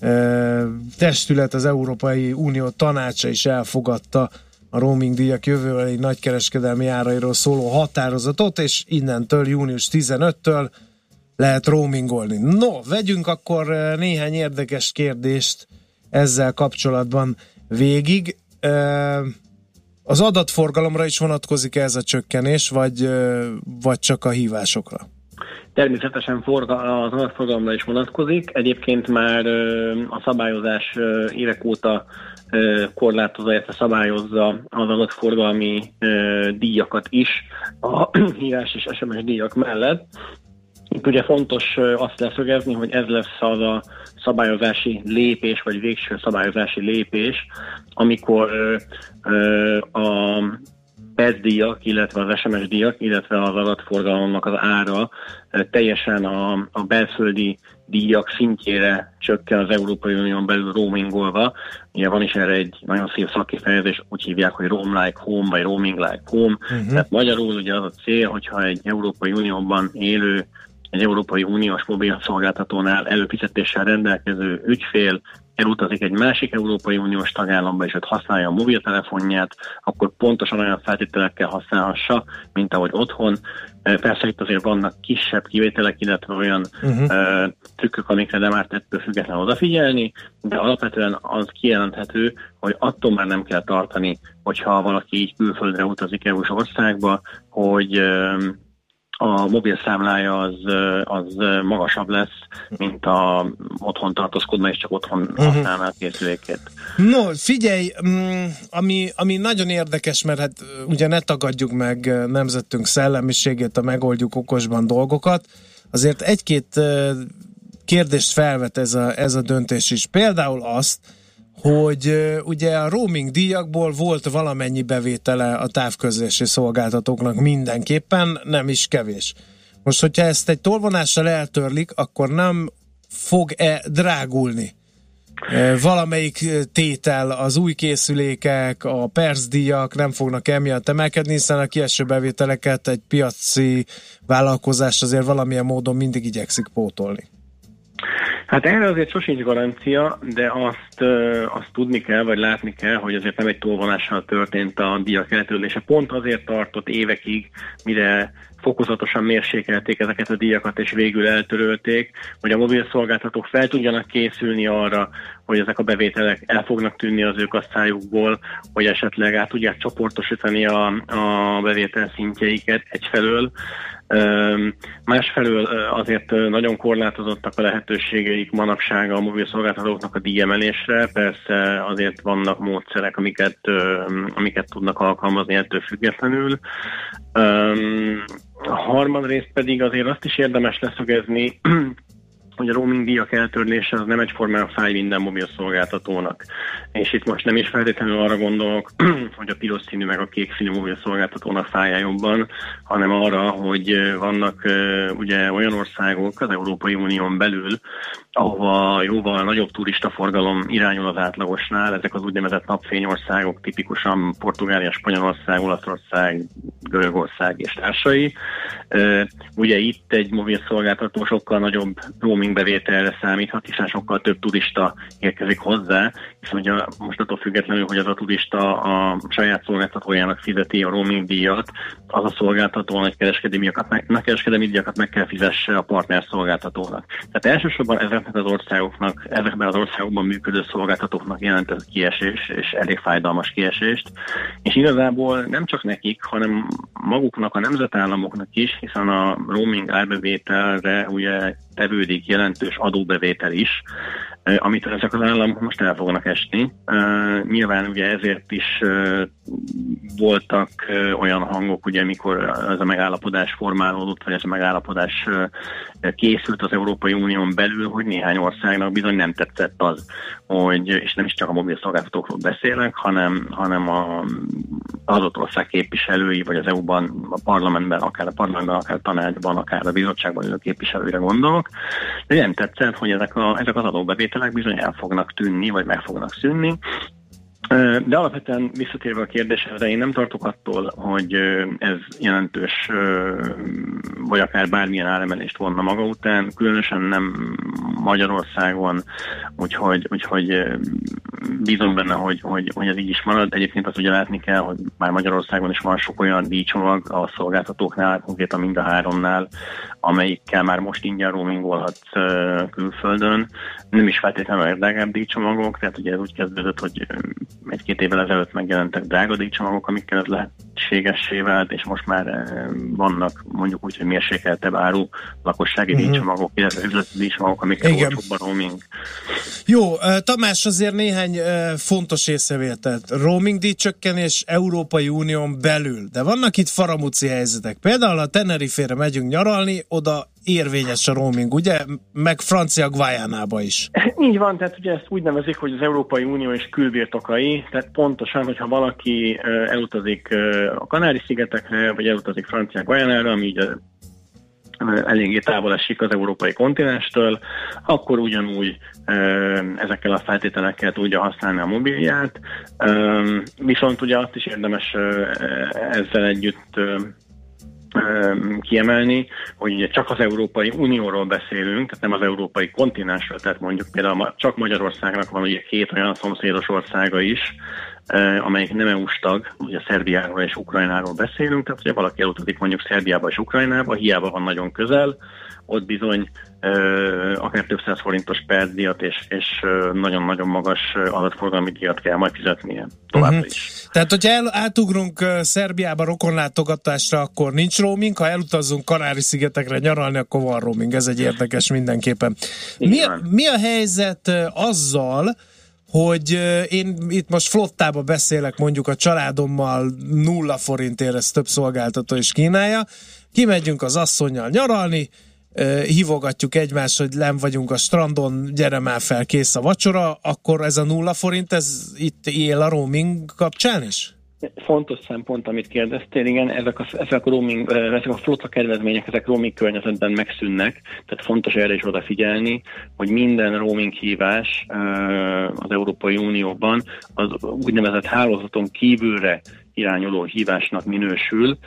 ö, testület, az Európai Unió tanácsa is elfogadta a roaming díjak jövőbeli nagykereskedelmi árairól szóló határozatot, és innentől június 15-től lehet roamingolni. No, vegyünk akkor ö, néhány érdekes kérdést ezzel kapcsolatban végig. Az adatforgalomra is vonatkozik ez a csökkenés, vagy, vagy csak a hívásokra? Természetesen forga, az adatforgalomra is vonatkozik. Egyébként már a szabályozás évek óta korlátozza, illetve szabályozza az adatforgalmi díjakat is a (clears throat) hívás és SMS díjak mellett. Itt ugye fontos azt leszögezni, hogy ez lesz az a szabályozási lépés, vagy végső szabályozási lépés, amikor a percdíjak, illetve az SMS díjak, illetve az adatforgalomnak az ára teljesen a, a belföldi díjak szintjére csökken az Európai Unión belül roamingolva. Ugye van is erre egy nagyon szép szakifejezés, úgy hívják, hogy roam like home, vagy roaming like home. Uh-huh. Tehát magyarul ugye az a cél, hogyha egy Európai Unióban élő egy Európai Uniós mobilszolgáltatónál előfizetéssel rendelkező ügyfél elutazik egy másik Európai Uniós tagállamba, és ott használja a mobiltelefonját, akkor pontosan olyan feltételekkel használhassa, mint ahogy otthon. Persze itt azért vannak kisebb kivételek, illetve olyan uh-huh. uh, trükkök, amikre nem árt ettől függetlenül odafigyelni, de alapvetően az kijelenthető, hogy attól már nem kell tartani, hogyha valaki így külföldre utazik EU-s országba, hogy uh, a mobil számlája az, az magasabb lesz, mint a otthon tartózkodna, és csak otthon uh-huh. használná a készülékét. No, figyelj, mm, ami, ami nagyon érdekes, mert hát ugye ne tagadjuk meg nemzetünk szellemiségét, a megoldjuk okosban dolgokat, azért egy-két kérdést felvet ez a, ez a döntés is. Például azt, hogy ugye a roaming díjakból volt valamennyi bevétele a távközlési szolgáltatóknak mindenképpen, nem is kevés. Most, hogyha ezt egy tolvonással eltörlik, akkor nem fog-e drágulni valamelyik tétel, az új készülékek, a percdíjak nem fognak emiatt emelkedni, hiszen a kieső bevételeket egy piaci vállalkozás azért valamilyen módon mindig igyekszik pótolni. Hát erre azért sosincs garancia, de azt, azt tudni kell, vagy látni kell, hogy azért nem egy tolvonással történt a díjak eltörlése. Pont azért tartott évekig, mire fokozatosan mérsékelték ezeket a díjakat, és végül eltörölték, hogy a mobil szolgáltatók fel tudjanak készülni arra, hogy ezek a bevételek el fognak tűnni az ő kasszájukból, hogy esetleg át tudják csoportosítani a, a bevétel szintjeiket egyfelől, Másfelől azért nagyon korlátozottak a lehetőségeik manapság a mobil szolgáltatóknak a díjemelésre. Persze azért vannak módszerek, amiket, amiket tudnak alkalmazni ettől függetlenül. A harmadrészt pedig azért azt is érdemes leszögezni, hogy a roaming díjak eltörlése az nem egyformán fáj minden mobil szolgáltatónak. És itt most nem is feltétlenül arra gondolok, (clears throat) hogy a piros színű meg a kék színű mobil szolgáltatónak fájja jobban, hanem arra, hogy vannak ugye olyan országok az Európai Unión belül, ahova jóval nagyobb turistaforgalom irányul az átlagosnál, ezek az úgynevezett napfényországok, tipikusan Portugália, Spanyolország, Olaszország, Görögország és társai. Ugye itt egy mobil szolgáltató sokkal nagyobb roaming bevételre számíthat, hiszen sokkal több turista érkezik hozzá, hiszen ugye most attól függetlenül, hogy az a turista a saját szolgáltatójának fizeti a roaming díjat, az a szolgáltató nagy kereskedelmi díjakat meg kell fizesse a partner szolgáltatónak. Tehát elsősorban ezek ezeknek az országoknak, ezekben az országokban működő szolgáltatóknak jelent ez kiesés, és elég fájdalmas kiesést. És igazából nem csak nekik, hanem maguknak, a nemzetállamoknak is, hiszen a roaming árbevételre ugye tevődik jelentős adóbevétel is, amit ezek az államok most el fognak esni. Nyilván ugye ezért is voltak olyan hangok, ugye, mikor ez a megállapodás formálódott, vagy ez a megállapodás készült az Európai Unión belül, hogy néhány országnak bizony nem tetszett az, hogy, és nem is csak a mobil szolgáltatókról beszélek, hanem, hanem a, adott ország képviselői, vagy az EU-ban, a parlamentben, akár a parlamentben, akár a tanácsban, akár a bizottságban ülő képviselőire gondolok, nem tetszett, hogy ezek, a, ezek az adóbevételek bizony el fognak tűnni, vagy meg fognak szűnni, de alapvetően visszatérve a kérdésre, én nem tartok attól, hogy ez jelentős, vagy akár bármilyen áremelést vonna maga után, különösen nem Magyarországon, úgyhogy, úgyhogy bízom benne, hogy, hogy, hogy ez így is marad. Egyébként azt ugye látni kell, hogy már Magyarországon is van sok olyan díjcsomag a szolgáltatóknál, konkrétan mind a háromnál, amelyikkel már most ingyen roamingolhatsz külföldön. Nem is feltétlenül a drágább díjcsomagok, tehát ugye ez úgy kezdődött, hogy egy-két évvel ezelőtt megjelentek drága díjcsomagok, amikkel ez lehetségessé vált, és most már vannak mondjuk úgy, hogy mérsékeltebb áru lakossági uh-huh. díjcsomagok, illetve üzleti díjcsomagok, amikkel olcsóbb a roaming. Jó, Tamás, azért néhány fontos észrevételt. Roaming díjcsökkenés Európai Unión belül, de vannak itt faramúci helyzetek. Például a Tenerife-re megyünk nyaralni, oda érvényes a roaming, ugye? Meg francia Guyanába is. (laughs) Így van, tehát ugye ezt úgy nevezik, hogy az Európai Unió és külbirtokai, tehát pontosan, hogyha valaki elutazik a Kanári-szigetekre, vagy elutazik francia Guyanára, ami ugye eléggé távol esik az európai kontinenstől, akkor ugyanúgy ezekkel a feltételekkel tudja használni a mobilját. Viszont ugye azt is érdemes ezzel együtt kiemelni, hogy ugye csak az Európai Unióról beszélünk, tehát nem az európai kontinensről, tehát mondjuk például csak Magyarországnak van ugye két olyan szomszédos országa is, amelyik nem EU-s tag, ugye Szerbiáról és Ukrajnáról beszélünk, tehát ugye valaki elutazik mondjuk Szerbiába és Ukrajnába, hiába van nagyon közel, ott bizony akár több száz forintos percdíjat és, és nagyon-nagyon magas adatforgalmi díjat kell majd fizetnie továbbra uh-huh. is. Tehát, hogyha el, átugrunk Szerbiába rokonlátogatásra, akkor nincs roaming, ha elutazzunk Kanári-szigetekre nyaralni, akkor van roaming. Ez egy érdekes mindenképpen. Mi mi a helyzet azzal, hogy én itt most flottába beszélek mondjuk a családommal nulla forintért, ezt több szolgáltató is kínálja, kimegyünk az asszonynal nyaralni, hívogatjuk egymást, hogy nem vagyunk a strandon, gyere már fel, kész a vacsora, akkor ez a nulla forint, ez itt él a roaming kapcsán is? Fontos szempont, amit kérdeztél, igen, ezek a, ezek a, roaming, ezek a flotta kedvezmények, ezek roaming környezetben megszűnnek, tehát fontos erre is odafigyelni, hogy minden roaming hívás az Európai Unióban az úgynevezett hálózaton kívülre irányuló hívásnak minősül,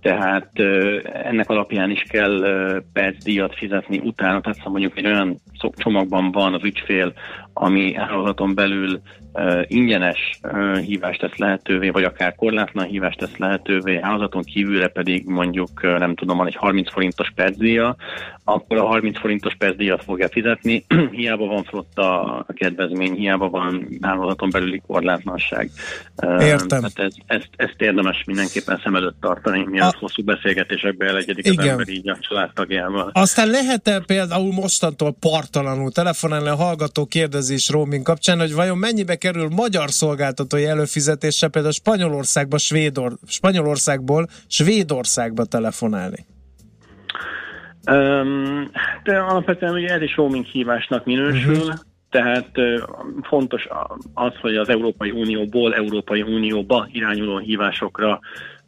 tehát ennek alapján is kell percdíjat fizetni utána, tehát szóval mondjuk egy olyan csomagban van az ügyfél, ami hálózaton belül uh, ingyenes uh, hívást tesz lehetővé, vagy akár korlátlan hívást tesz lehetővé, hálózaton kívülre pedig mondjuk, uh, nem tudom, van egy 30 forintos percdíja, akkor a 30 forintos percdíjat fogja fizetni, (clears throat) hiába van flotta a kedvezmény, hiába van hálózaton belüli korlátlanság. Értem. Tehát ez, ezt, ezt érdemes mindenképpen szem előtt tartani, mielőtt a... hosszú beszélgetésekbe elegyedik az ember így a családtagjával. Aztán lehet-e például mostantól partalanul telefonálni a hallgató kérdezi is roaming kapcsán, hogy vajon mennyibe kerül magyar szolgáltatói előfizetése például Spanyolországba, Svédor, Spanyolországból Svédországba telefonálni? Um, de alapvetően ugye ez is roaming hívásnak minősül, uh-huh. tehát uh, fontos az, hogy az Európai Unióból Európai Unióba irányuló hívásokra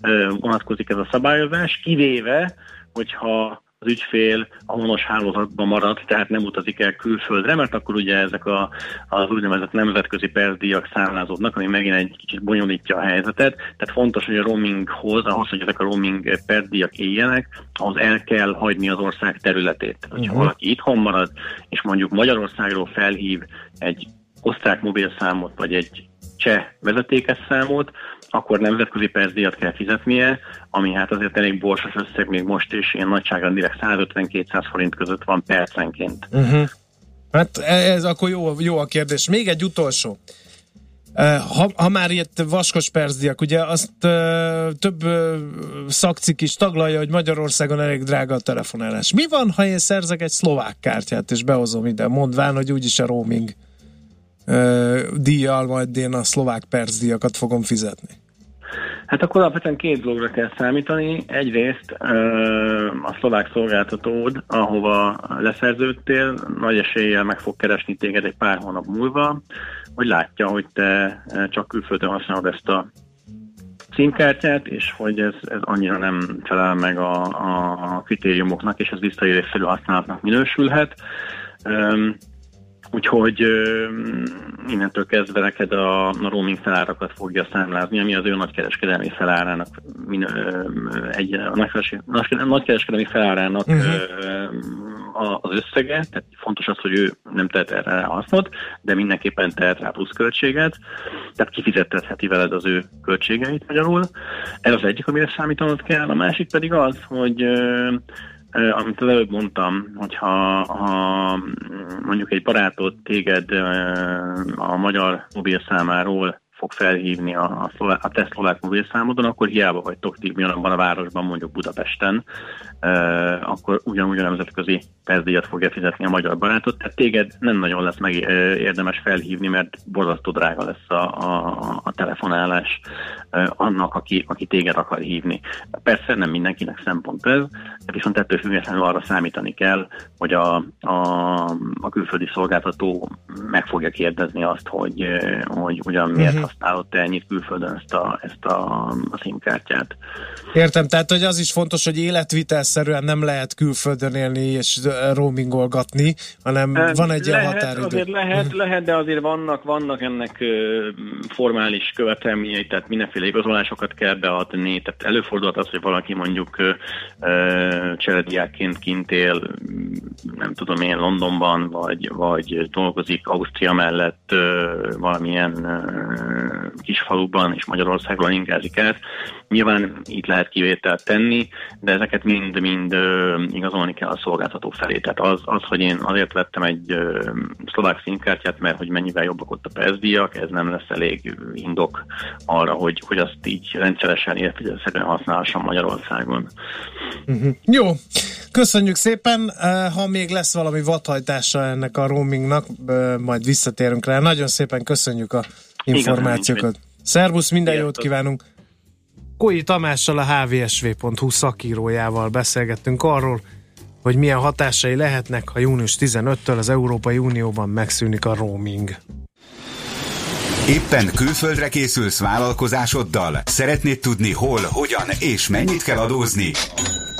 uh, vonatkozik ez a szabályozás, kivéve, hogyha az ügyfél a honos hálózatban marad, tehát nem utazik el külföldre, mert akkor ugye ezek a, az úgynevezett nemzetközi percdíjak számlázódnak, ami megint egy kicsit bonyolítja a helyzetet. Tehát fontos, hogy a roaminghoz, ahhoz, hogy ezek a roaming percdíjak éljenek, ahhoz el kell hagyni az ország területét. Hogyha uh-huh. valaki itthon marad, és mondjuk Magyarországról felhív egy osztrák mobilszámot, vagy egy cseh vezetékes számot, akkor nemzetközi percdíjat kell fizetnie, ami hát azért elég borsos összeg még most is, ilyen nagyságrendileg 150-200 forint között van percenként. Uh-huh. Hát ez akkor jó, jó a kérdés. Még egy utolsó. Ha, ha már itt vaskos percdiak, ugye azt uh, több uh, szakcik is taglalja, hogy Magyarországon elég drága a telefonálás. Mi van, ha én szerzek egy szlovák kártyát, és behozom ide, mondván, hogy úgyis a roaming díjjal majd én a szlovák percdiakat fogom fizetni? Hát akkor alapvetően két dologra kell számítani. Egyrészt a szlovák szolgáltatód, ahova leszerződtél, nagy eséllyel meg fog keresni téged egy pár hónap múlva, hogy látja, hogy te csak külföldön használod ezt a címkártyát, és hogy ez, ez annyira nem felel meg a, a kritériumoknak, és ez visszaélésszerű használatnak minősülhet. Úgyhogy innentől kezdve neked a, a roaming felárakat fogja számlázni, ami az ő nagykereskedelmi felárának, egy, a nagykereskedelmi felárának uh-huh. a, az összege, tehát fontos az, hogy ő nem tehet erre rá hasznot, de mindenképpen tehet rá plusz költséget, tehát kifizetetheti veled az ő költségeit magyarul. Ez az egyik, amire számítanod kell, a másik pedig az, hogy ö, ö, amit az előbb mondtam, hogyha ha mondjuk egy barátod téged ö, a magyar mobilszámáról fog felhívni a, a, a te szlovák mobilszámodon, akkor hiába vagytok ti ugyanabban a városban, mondjuk Budapesten, akkor ugyanúgy a nemzetközi percdíjat fogja fizetni a magyar barátot, tehát téged nem nagyon lesz meg érdemes felhívni, mert borzasztó drága lesz a, a, a telefonálás annak, aki, aki téged akar hívni. Persze nem mindenkinek szempont ez, de viszont ettől függetlenül arra számítani kell, hogy a, a, a külföldi szolgáltató meg fogja kérdezni azt, hogy, hogy ugyan miért uh-huh. használod te ennyit külföldön ezt a, ezt a, a SIM-kártyát. Értem, tehát hogy az is fontos, hogy életvitelszerűen nem lehet külföldön élni és roamingolgatni, hanem van egy ilyen határidő. Azért lehet, lehet, de azért vannak, vannak ennek formális követelményei, tehát mindenféle igazolásokat kell beadni, tehát előfordulhat az, hogy valaki mondjuk cserediákként kint él, nem tudom én, Londonban, vagy, vagy dolgozik Ausztria mellett valamilyen kis faluban, és Magyarországon ingázik át. Nyilván itt lehet kivételt tenni, de ezeket mind-mind igazolni kell a szolgáltató felé. Tehát az, az, hogy én azért vettem egy szlovák színkártyát, mert hogy mennyivel jobbak ott a percdíjak, ez nem lesz elég indok arra, hogy, hogy azt így rendszeresen, illetve használhassam Magyarországon. Uh-huh. Jó, köszönjük szépen. Ha még lesz valami vadhajtása ennek a roamingnak, majd visszatérünk rá. Nagyon szépen köszönjük a információkat. Szervusz, minden jót kívánunk! Koi Tamással a hvsv.hu szakírójával beszélgettünk arról, hogy milyen hatásai lehetnek, ha június 15-től az Európai Unióban megszűnik a roaming. Éppen külföldre készülsz vállalkozásoddal? Szeretnéd tudni hol, hogyan és mennyit kell adózni?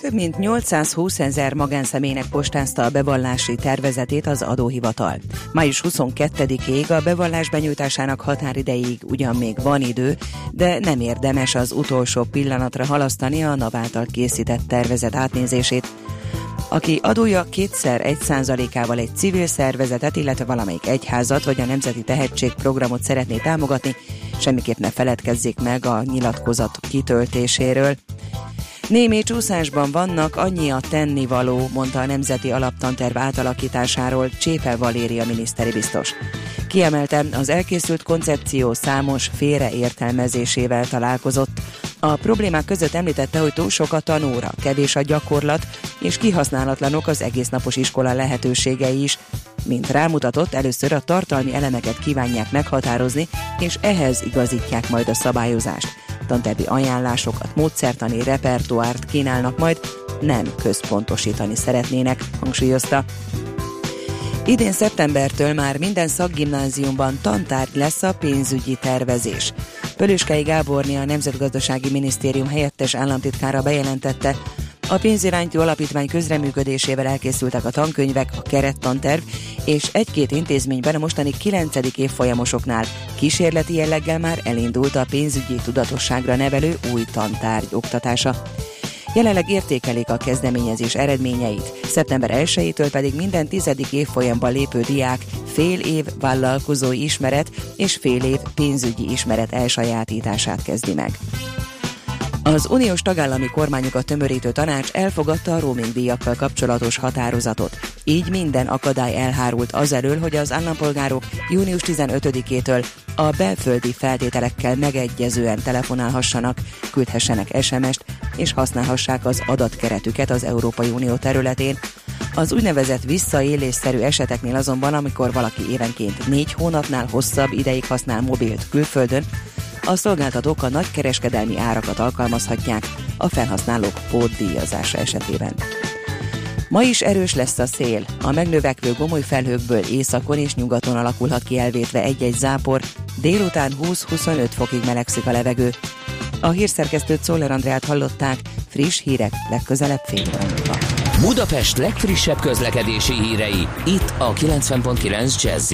Több mint 820 ezer magánszemélynek postázta a bevallási tervezetét az adóhivatal. Május 22-ig a bevallás benyújtásának határidejéig ugyan még van idő, de nem érdemes az utolsó pillanatra halasztani a NAV által készített tervezet átnézését. Aki adója kétszer egy százalékával egy civil szervezetet, illetve valamelyik egyházat vagy a Nemzeti Tehetségprogramot szeretné támogatni, semmiképp ne feledkezzék meg a nyilatkozat kitöltéséről. Némi csúszásban vannak, annyi a tennivaló, mondta a Nemzeti Alaptanterv átalakításáról Csépe Valéria miniszteri biztos. Kiemelte, az elkészült koncepció számos félreértelmezésével találkozott. A problémák között említette, hogy túl sok a tanóra, kevés a gyakorlat, és kihasználatlanok az egésznapos iskola lehetőségei is. Mint rámutatott, először a tartalmi elemeket kívánják meghatározni, és ehhez igazítják majd a szabályozást. Tantervi ajánlásokat, módszertani repertoárt kínálnak majd, nem központosítani szeretnének, hangsúlyozta. Idén szeptembertől már minden szakgimnáziumban tantárgy lesz a pénzügyi tervezés. Pölöskei Gáborni a Nemzetgazdasági Minisztérium helyettes államtitkára bejelentette, a pénzirányító alapítvány közreműködésével elkészültek a tankönyvek, a kerettanterv, és egy-két intézményben a mostani 9. évfolyamosoknál kísérleti jelleggel már elindult a pénzügyi tudatosságra nevelő új tantárgy oktatása. Jelenleg értékelik a kezdeményezés eredményeit, szeptember 1-től pedig minden tizedik évfolyamban lépő diák fél év vállalkozói ismeret és fél év pénzügyi ismeret elsajátítását kezdi meg. Az uniós tagállami kormányokat tömörítő tanács elfogadta a roaming díjakkal kapcsolatos határozatot. Így minden akadály elhárult azelől, hogy az állampolgárok június 15-től a belföldi feltételekkel megegyezően telefonálhassanak, küldhessenek SMS-t és használhassák az adatkeretüket az Európai Unió területén. Az úgynevezett visszaélésszerű eseteknél azonban, amikor valaki évenként négy hónapnál hosszabb ideig használ mobilt külföldön, a szolgáltatók a nagykereskedelmi árakat alkalmazhatják a felhasználók pótdíjazása esetében. Ma is erős lesz a szél. A megnövekvő gomoly felhőkből északon és nyugaton alakulhat ki elvétve egy-egy zápor, délután 20-25 fokig melegszik a levegő. A hírszerkesztőt Szoller Andrát hallották, friss hírek legközelebb fél óra. Budapest legfrissebb közlekedési hírei, itt a 90.9 jazz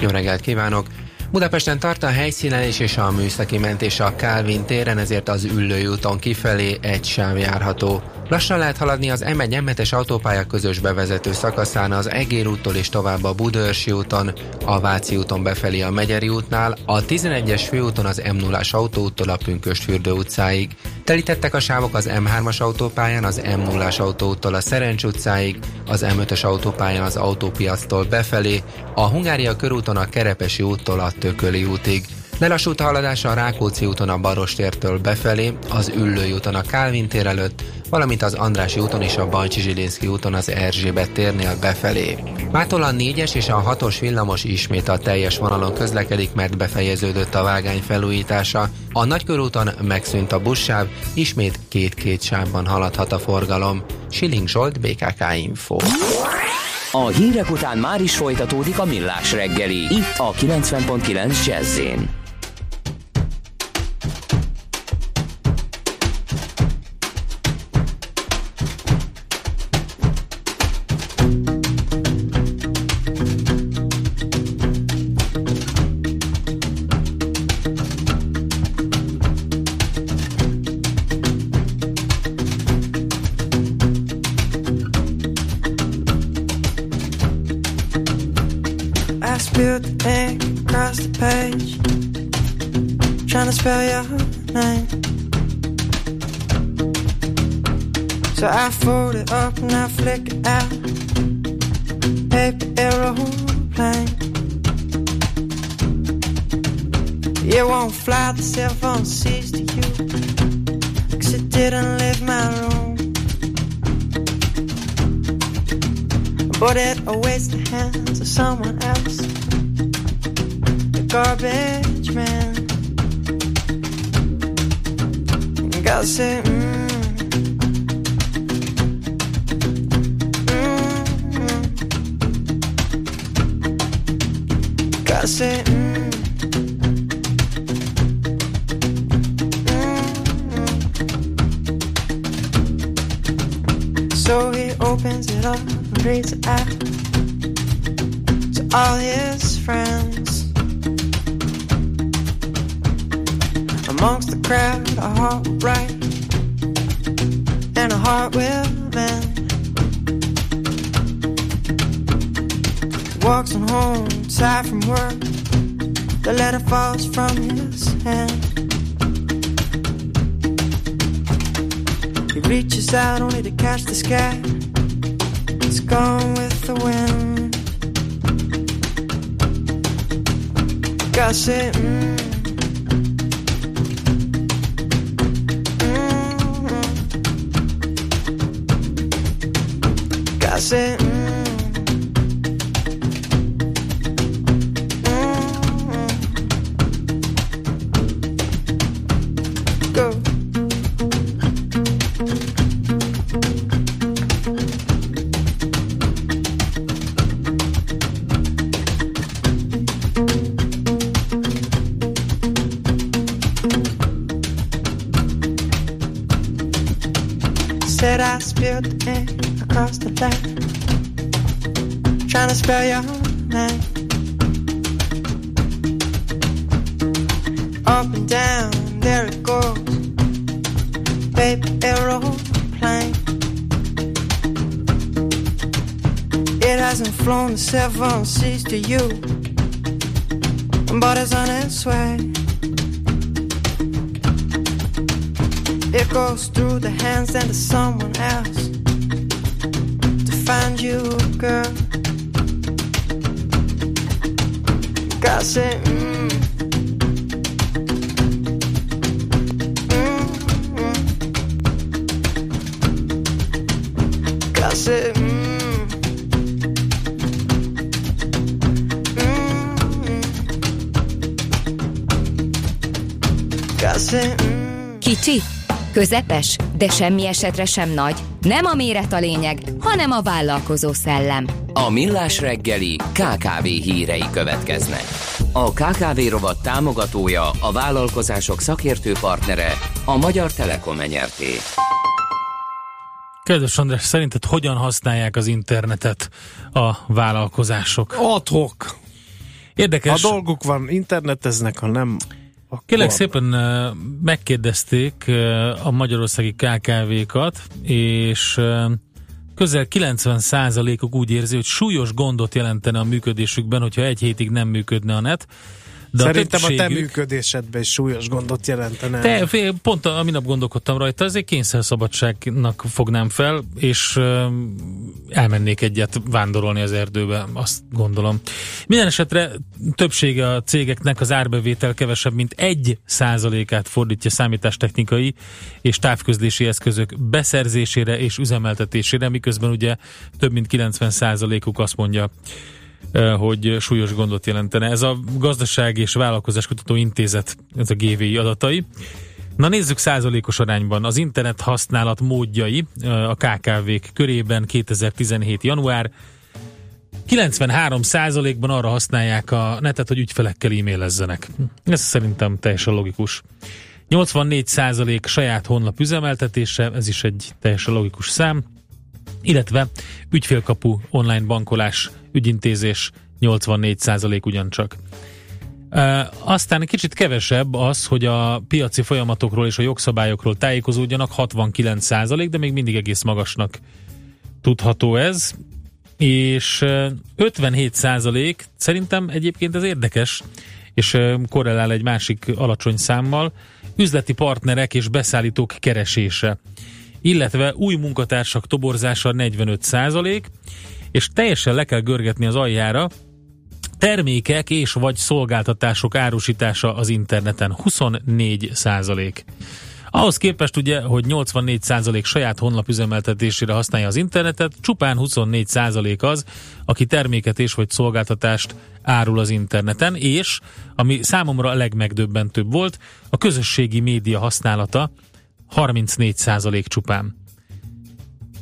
Jó reggelt kívánok! Budapesten tart a helyszínelés és a műszaki mentés a Kálvin téren, ezért az Üllői kifelé egy sáv járható. Lassan lehet haladni az M1 m autópálya közös bevezető szakaszán az Egér úttól és tovább a Budörsi úton, a Váci úton befelé a Megyeri útnál, a 11-es főúton az m 0 autóúttól a Pünköstfürdő utcáig. Telítettek a sávok az M3-as autópályán az m 0 autóúttól a Szerencs utcáig, az M5-ös autópályán az autópiactól befelé, a Hungária körúton a Kerepesi úttól a Tököli útig. Lelassult a haladás a Rákóczi úton a Barostértől befelé, az Üllői úton a Kálvin tér előtt, valamint az Andrási úton és a Bancsi Zsilinszki úton az Erzsébet térnél befelé. Mától a 4-es és a 6-os villamos ismét a teljes vonalon közlekedik, mert befejeződött a vágány felújítása. A Nagykörúton megszűnt a buszsáv, ismét két-két sávban haladhat a forgalom. Siling Zsolt, BKK Info. A hírek után már is folytatódik a millás reggeli, itt a 90.9 jazz I fold it up and I flick it out. Paper aeroplane. It won't fly, the cell phone sees to you. Cause it didn't leave my room. But it awaits the hands of someone else. The garbage man. Gotta say, mm, mm, say, mm, mm. So he opens it up and reads it out to all his friends. Amongst the crowd, a heart sky. It's gone with the wind. Gotta Said I spilled the ink across the line, trying to spell your name. Up and down, there it goes, paper aeroplane. It hasn't flown the seven seas to you, but it's on its way. Goes through the hands and to someone else to find you, girl. Gotta közepes, de semmi esetre sem nagy. Nem a méret a lényeg, hanem a vállalkozó szellem. A Millás reggeli KKV hírei következnek. A KKV rovat támogatója, a vállalkozások szakértő partnere, a Magyar Telekom enyerté. Kedves András, szerinted hogyan használják az internetet a vállalkozások? Adhok. Érdekes. Ha dolguk van, interneteznek, ha nem, Kérlek szépen megkérdezték a magyarországi KKV-kat, és közel 90%-uk úgy érzi, hogy súlyos gondot jelentene a működésükben, hogyha egy hétig nem működne a net. De Szerintem a, a te többségük- működésedben is súlyos gondot jelentene. Te, fél, pont a, a minap gondolkodtam rajta, azért kényszerszabadságnak fognám fel, és ö, elmennék egyet vándorolni az erdőbe, azt gondolom. Minden esetre többsége a cégeknek az árbevétel kevesebb, mint egy százalékát fordítja számítástechnikai és távközlési eszközök beszerzésére és üzemeltetésére, miközben ugye több mint 90 százalékuk azt mondja, hogy súlyos gondot jelentene. Ez a Gazdaság és Vállalkozáskutató Intézet, ez a GVI adatai. Na nézzük százalékos arányban. Az internet használat módjai a KKV-k körében 2017. január 93 százalékban arra használják a netet, hogy ügyfelekkel e-mailezzenek. Ez szerintem teljesen logikus. 84 százalék saját honlap üzemeltetése, ez is egy teljesen logikus szám, illetve ügyfélkapu online bankolás ügyintézés 84 százalék ugyancsak. Aztán kicsit kevesebb az, hogy a piaci folyamatokról és a jogszabályokról tájékozódjanak, 69 százalék, de még mindig egész magasnak tudható ez. És uh, 57 százalék szerintem egyébként ez érdekes, és korrelál egy másik alacsony számmal, üzleti partnerek és beszállítók keresése, illetve új munkatársak toborzása 45 százalék, és teljesen le kell görgetni az aljára, termékek és vagy szolgáltatások árusítása az interneten 24 százalék. Ahhoz képest ugye, hogy 84 százalék saját honlap üzemeltetésére használja az internetet, csupán 24 százalék az, aki terméket és vagy szolgáltatást árul az interneten, és, ami számomra a legmegdöbbentőbb volt, a közösségi média használata 34 százalék csupán.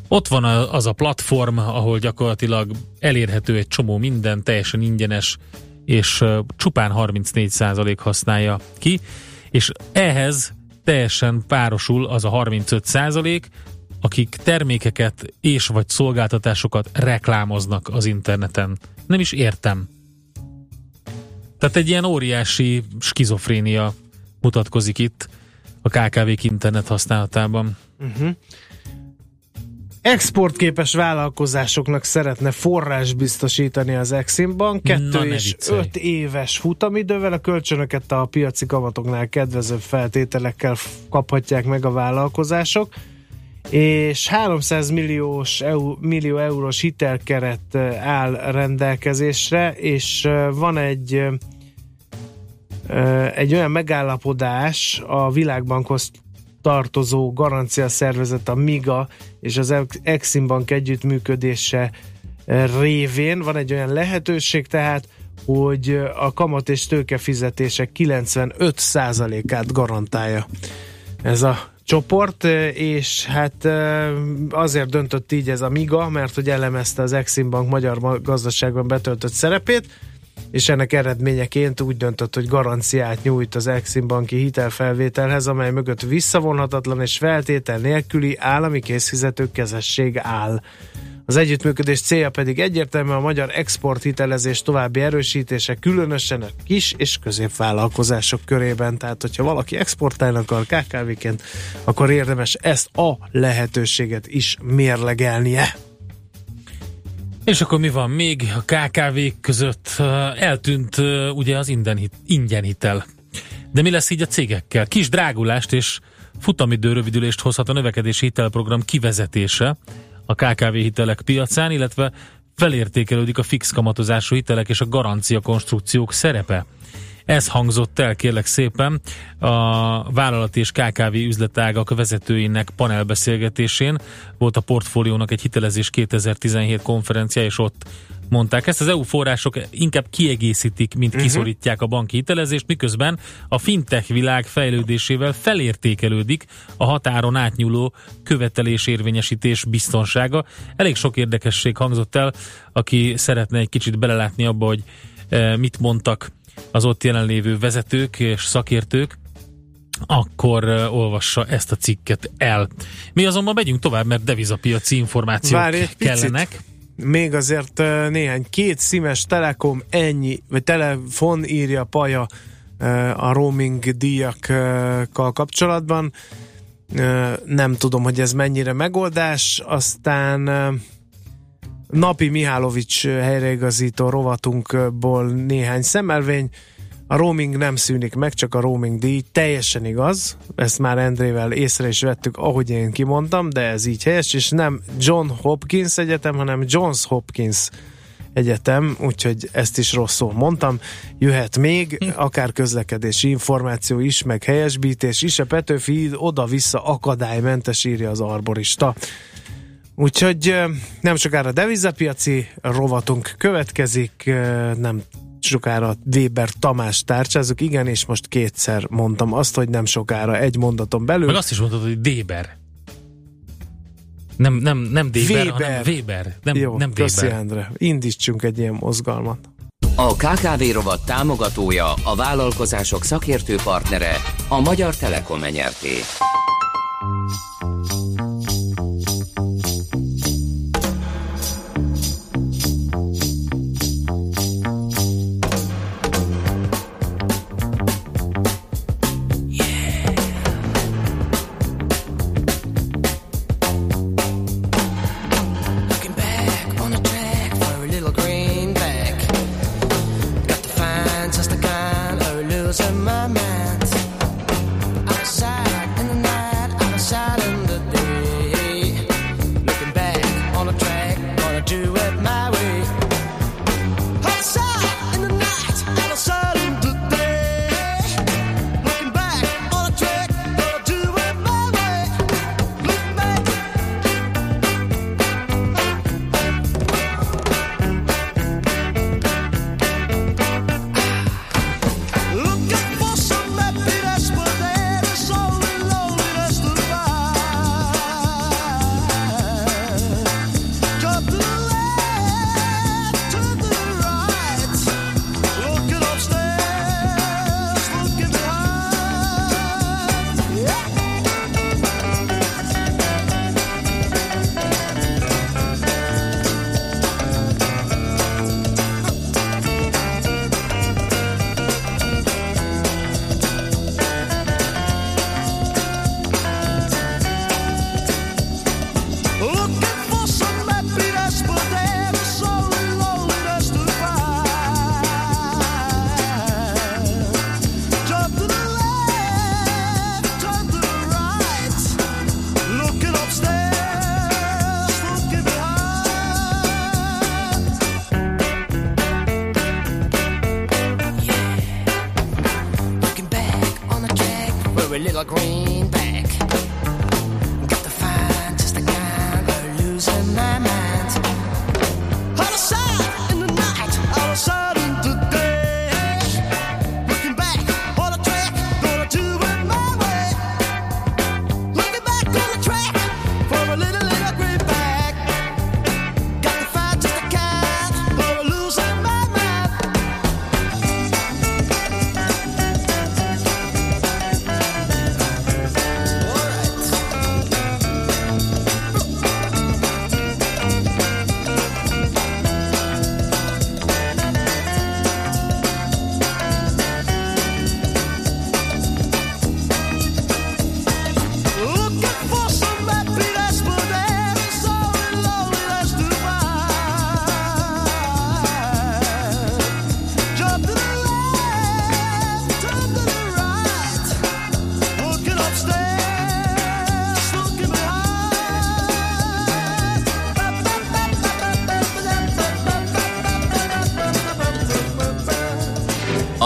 Ott van az a platform, ahol gyakorlatilag elérhető egy csomó minden, teljesen ingyenes, és csupán 34% használja ki, és ehhez teljesen párosul az a 35%, akik termékeket és vagy szolgáltatásokat reklámoznak az interneten. Nem is értem. Tehát egy ilyen óriási skizofrénia mutatkozik itt a KKV-k internet használatában. Uh-huh. Exportképes vállalkozásoknak szeretne forrás biztosítani az Exim Bank. Na, Kettő ne és viccelj. öt éves futamidővel a kölcsönöket a piaci kamatoknál kedvezőbb feltételekkel kaphatják meg a vállalkozások és 300 milliós EU, millió eurós hitelkeret eh, áll rendelkezésre, és eh, van egy eh, egy olyan megállapodás a Világbankhoz tartozó garancia szervezet, a MIGA és az Exim Bank együttműködése révén. Van egy olyan lehetőség tehát, hogy a kamat és tőke fizetések 95%-át garantálja ez a csoport, és hát azért döntött így ez a MIGA, mert hogy elemezte az Exim Bank magyar ma- gazdaságban betöltött szerepét, és ennek eredményeként úgy döntött, hogy garanciát nyújt az Exim banki hitelfelvételhez, amely mögött visszavonhatatlan és feltétel nélküli állami készfizető kezesség áll. Az együttműködés célja pedig egyértelmű a magyar exporthitelezés további erősítése, különösen a kis és középvállalkozások körében. Tehát, hogyha valaki exportálni akar KKV-ként, akkor érdemes ezt a lehetőséget is mérlegelnie. És akkor mi van még a KKV között? Eltűnt ugye az ingyen hitel. De mi lesz így a cégekkel? Kis drágulást és futamidő rövidülést hozhat a növekedési hitelprogram kivezetése a KKV hitelek piacán, illetve felértékelődik a fix kamatozású hitelek és a garancia konstrukciók szerepe. Ez hangzott el, kérlek szépen, a vállalati és KKV üzletágak vezetőinek panelbeszélgetésén. Volt a portfóliónak egy hitelezés 2017 konferencia, és ott mondták ezt. Az EU források inkább kiegészítik, mint Mhm. kiszorítják a banki hitelezést, miközben a fintech világ fejlődésével felértékelődik a határon átnyúló követelésérvényesítés biztonsága. Elég sok érdekesség hangzott el, aki szeretne egy kicsit belelátni abba, hogy eh, mit mondtak az ott jelenlévő vezetők és szakértők, akkor olvassa ezt a cikket el. Mi azonban megyünk tovább, mert devizapiaci információk Várj egy picit. kellenek. Még azért néhány két szimes Telekom ennyi, vagy telefon írja Paja a roaming díjakkal kapcsolatban. Nem tudom, hogy ez mennyire megoldás. Aztán Napi Mihálovics helyreigazító rovatunkból néhány szemelvény. A roaming nem szűnik meg, csak a roaming díj. Teljesen igaz. Ezt már Endrével észre is vettük, ahogy én kimondtam, de ez így helyes, és nem John Hopkins Egyetem, hanem Johns Hopkins Egyetem, úgyhogy ezt is rosszul mondtam. Jöhet még, (laughs) akár közlekedési információ is, meg helyesbítés is. A Petőfi oda-vissza akadálymentes írja az arborista. Úgyhogy nem sokára devizapiaci rovatunk következik, nem sokára Weber Tamás tárcsázunk, igen, és most kétszer mondtam azt, hogy nem sokára egy mondaton belül. Meg azt is mondtad, hogy Déber. Nem, nem, nem Déber, Weber. hanem Weber. Nem, Jó, nem köszi. Endre. Indítsunk egy ilyen mozgalmat. A KKV rovat támogatója, a vállalkozások szakértő partnere, a Magyar Telekom nyerté.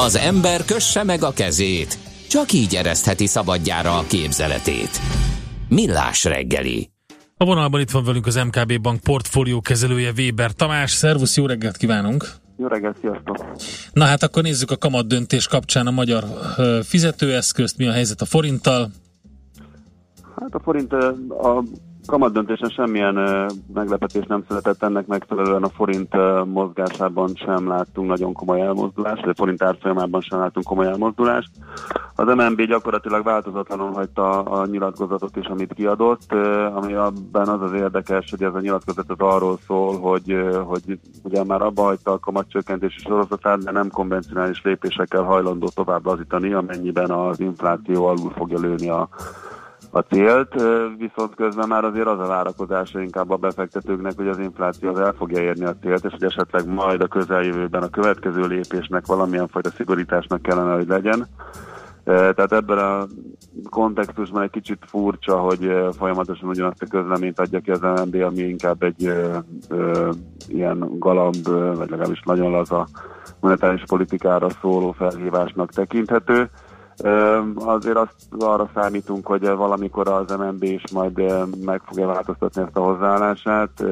Az ember kösse meg a kezét, csak így eresztheti szabadjára a képzeletét. Millás reggeli. A vonalban itt van velünk az MKB Bank portfólió kezelője Weber Tamás. Szervusz, jó reggelt kívánunk! Jó reggelt, sziasztok! Na hát akkor nézzük a kamat döntés kapcsán a magyar fizetőeszközt, mi a helyzet a forinttal. Hát a forint a kamat döntésen semmilyen meglepetés nem született, ennek megfelelően a forint mozgásában sem láttunk nagyon komoly elmozdulást, vagy a forint árfolyamában sem láttunk komoly elmozdulást. Az MNB gyakorlatilag változatlanul hagyta a nyilatkozatot is, amit kiadott, ami abban az az érdekes, hogy ez a nyilatkozat az arról szól, hogy, hogy ugye már abba hagyta a kamatcsökkentési sorozatát, de nem konvencionális lépésekkel hajlandó tovább lazítani, amennyiben az infláció alul fogja lőni a a célt, viszont közben már azért az a várakozása inkább a befektetőknek, hogy az infláció az el fogja érni a célt, és hogy esetleg majd a közeljövőben a következő lépésnek valamilyen fajta szigorításnak kellene, hogy legyen. Tehát ebben a kontextusban egy kicsit furcsa, hogy folyamatosan ugyanazt a közleményt adja ki az MNB, ami inkább egy ö, ö, ilyen galamb, vagy legalábbis nagyon laza monetáris politikára szóló felhívásnak tekinthető. Azért azt arra számítunk, hogy valamikor az MNB is majd meg fogja változtatni ezt a hozzáállását.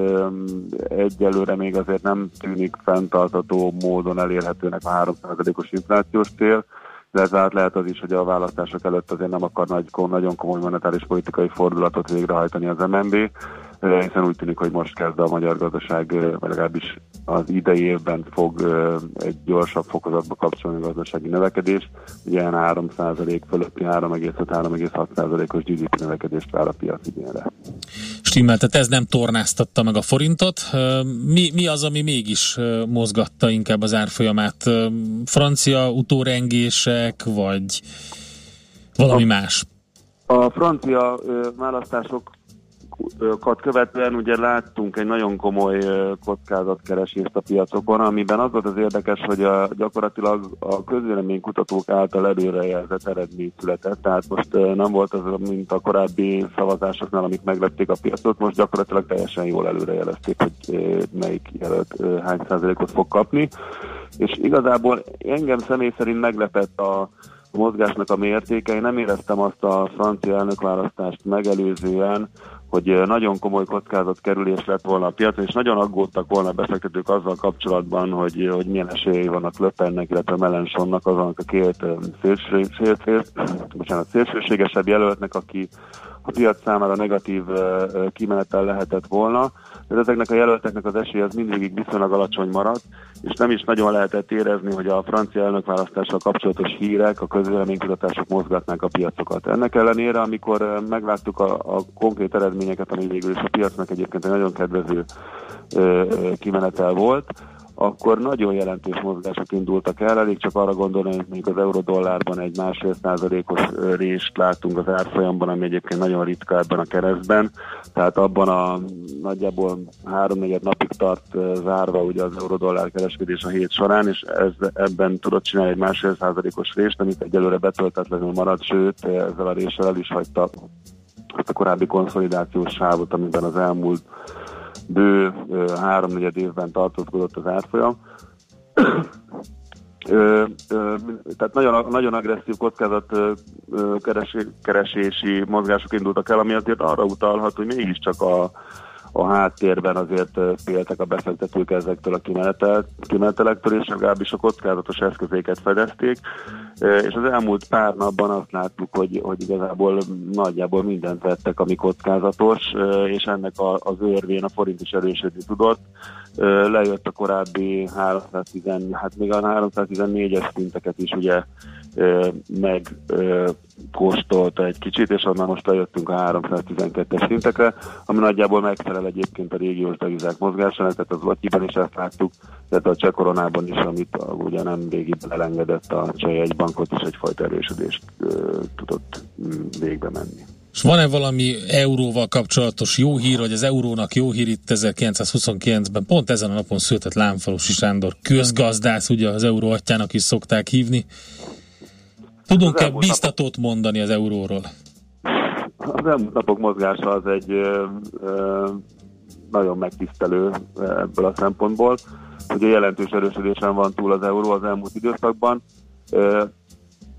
Egyelőre még azért nem tűnik fenntartató módon elérhetőnek a 3%-os inflációs cél, de ezáltal lehet az is, hogy a választások előtt azért nem akar nagy, nagyon komoly monetáris politikai fordulatot végrehajtani az MNB, hiszen úgy tűnik, hogy most kezd a magyar gazdaság, vagy legalábbis az idei évben fog egy gyorsabb fokozatba kapcsolni a gazdasági növekedés. Ugye ilyen 3% fölötti 3,5-3,6%-os GDP növekedést vár a piac idénre. Stimmel, tehát ez nem tornáztatta meg a forintot. Mi, mi az, ami mégis mozgatta inkább az árfolyamát? Francia utórengések, vagy valami más? A francia ö, választásokat követően ugye láttunk egy nagyon komoly kockázatkeresést a piacokon, amiben az volt az érdekes, hogy a, gyakorlatilag a közvéleménykutatók által előrejelzett eredmény született, tehát most nem volt az, mint a korábbi szavazásoknál, amik meglették a piacot, most gyakorlatilag teljesen jól előrejelezték, hogy melyik jelölt hány százalékot fog kapni, és igazából engem személy szerint meglepett a a mozgásnak a mértéke. Én nem éreztem azt a francia elnökválasztást megelőzően, hogy nagyon komoly kockázat kerülés lett volna a piacon, és nagyon aggódtak volna a befektetők azzal kapcsolatban, hogy, hogy milyen esélyei vannak Löpennek, illetve Melensonnak, azonnak a két szélső, szél, szél, bocsánat, szélsőségesebb jelöltnek, aki a piac számára negatív kimenetel lehetett volna, de ezeknek a jelölteknek az esélye az mindvégig viszonylag alacsony maradt, és nem is nagyon lehetett érezni, hogy a francia elnökválasztással kapcsolatos hírek, a közvéleménykutatások mozgatnák a piacokat. Ennek ellenére, amikor eh, megláttuk a, a konkrét eredményeket, ami végül is a piacnak egyébként egy nagyon kedvező ö, ö, kimenetel volt, akkor nagyon jelentős mozgások indultak el, elég csak arra gondolni, hogy mondjuk az euró-dollárban egy másfél százalékos ö, rést látunk az árfolyamban, ami egyébként nagyon ritka ebben a keresztben, tehát abban a nagyjából háromnegyed napig tart zárva ugye az euró-dollár kereskedés a hét során, és ez, ebben tudott csinálni egy másfél százalékos rést, amit egyelőre betöltetlenül maradt, sőt ezzel a réssel el is hagyta a korábbi konszolidációs sávot, amiben az elmúlt bő háromnegyed évben tartózkodott az árfolyam. Ö, ö, tehát nagyon, nagyon agresszív kockázat ö, keresé, keresési mozgások indultak el, ami azért arra utalhat, hogy mégiscsak a, a háttérben azért féltek a befektetők ezektől a kimenetel, kimenetelektől, és legalábbis a kockázatos eszközéket fedezték, és az elmúlt pár napban azt láttuk, hogy, hogy igazából nagyjából mindent vettek, ami kockázatos, és ennek a, az örvén a forint is erősödni tudott. Lejött a korábbi 310, hát még a 314-es szinteket is ugye megkóstolta egy kicsit, és onnan most lejöttünk a 312-es szintekre, ami nagyjából megfelel egyébként a régiós devizák mozgásának, tehát az Latyiban is ezt láttuk, tehát a cseh koronában is, amit ugye nem régiben elengedett a cseh jegybankot is egyfajta erősödést tudott mm, végbe menni. És van-e valami euróval kapcsolatos jó hír, vagy az eurónak jó hír itt 1929-ben, pont ezen a napon született Lámfalusi Sándor közgazdász, ugye az euró atyának is szokták hívni. Tudunk-e biztatót mondani az euróról? Az elmúlt napok mozgása az egy ö, ö, nagyon megtisztelő ebből a szempontból. Ugye jelentős erősödésen van túl az euró az elmúlt időszakban. Ö,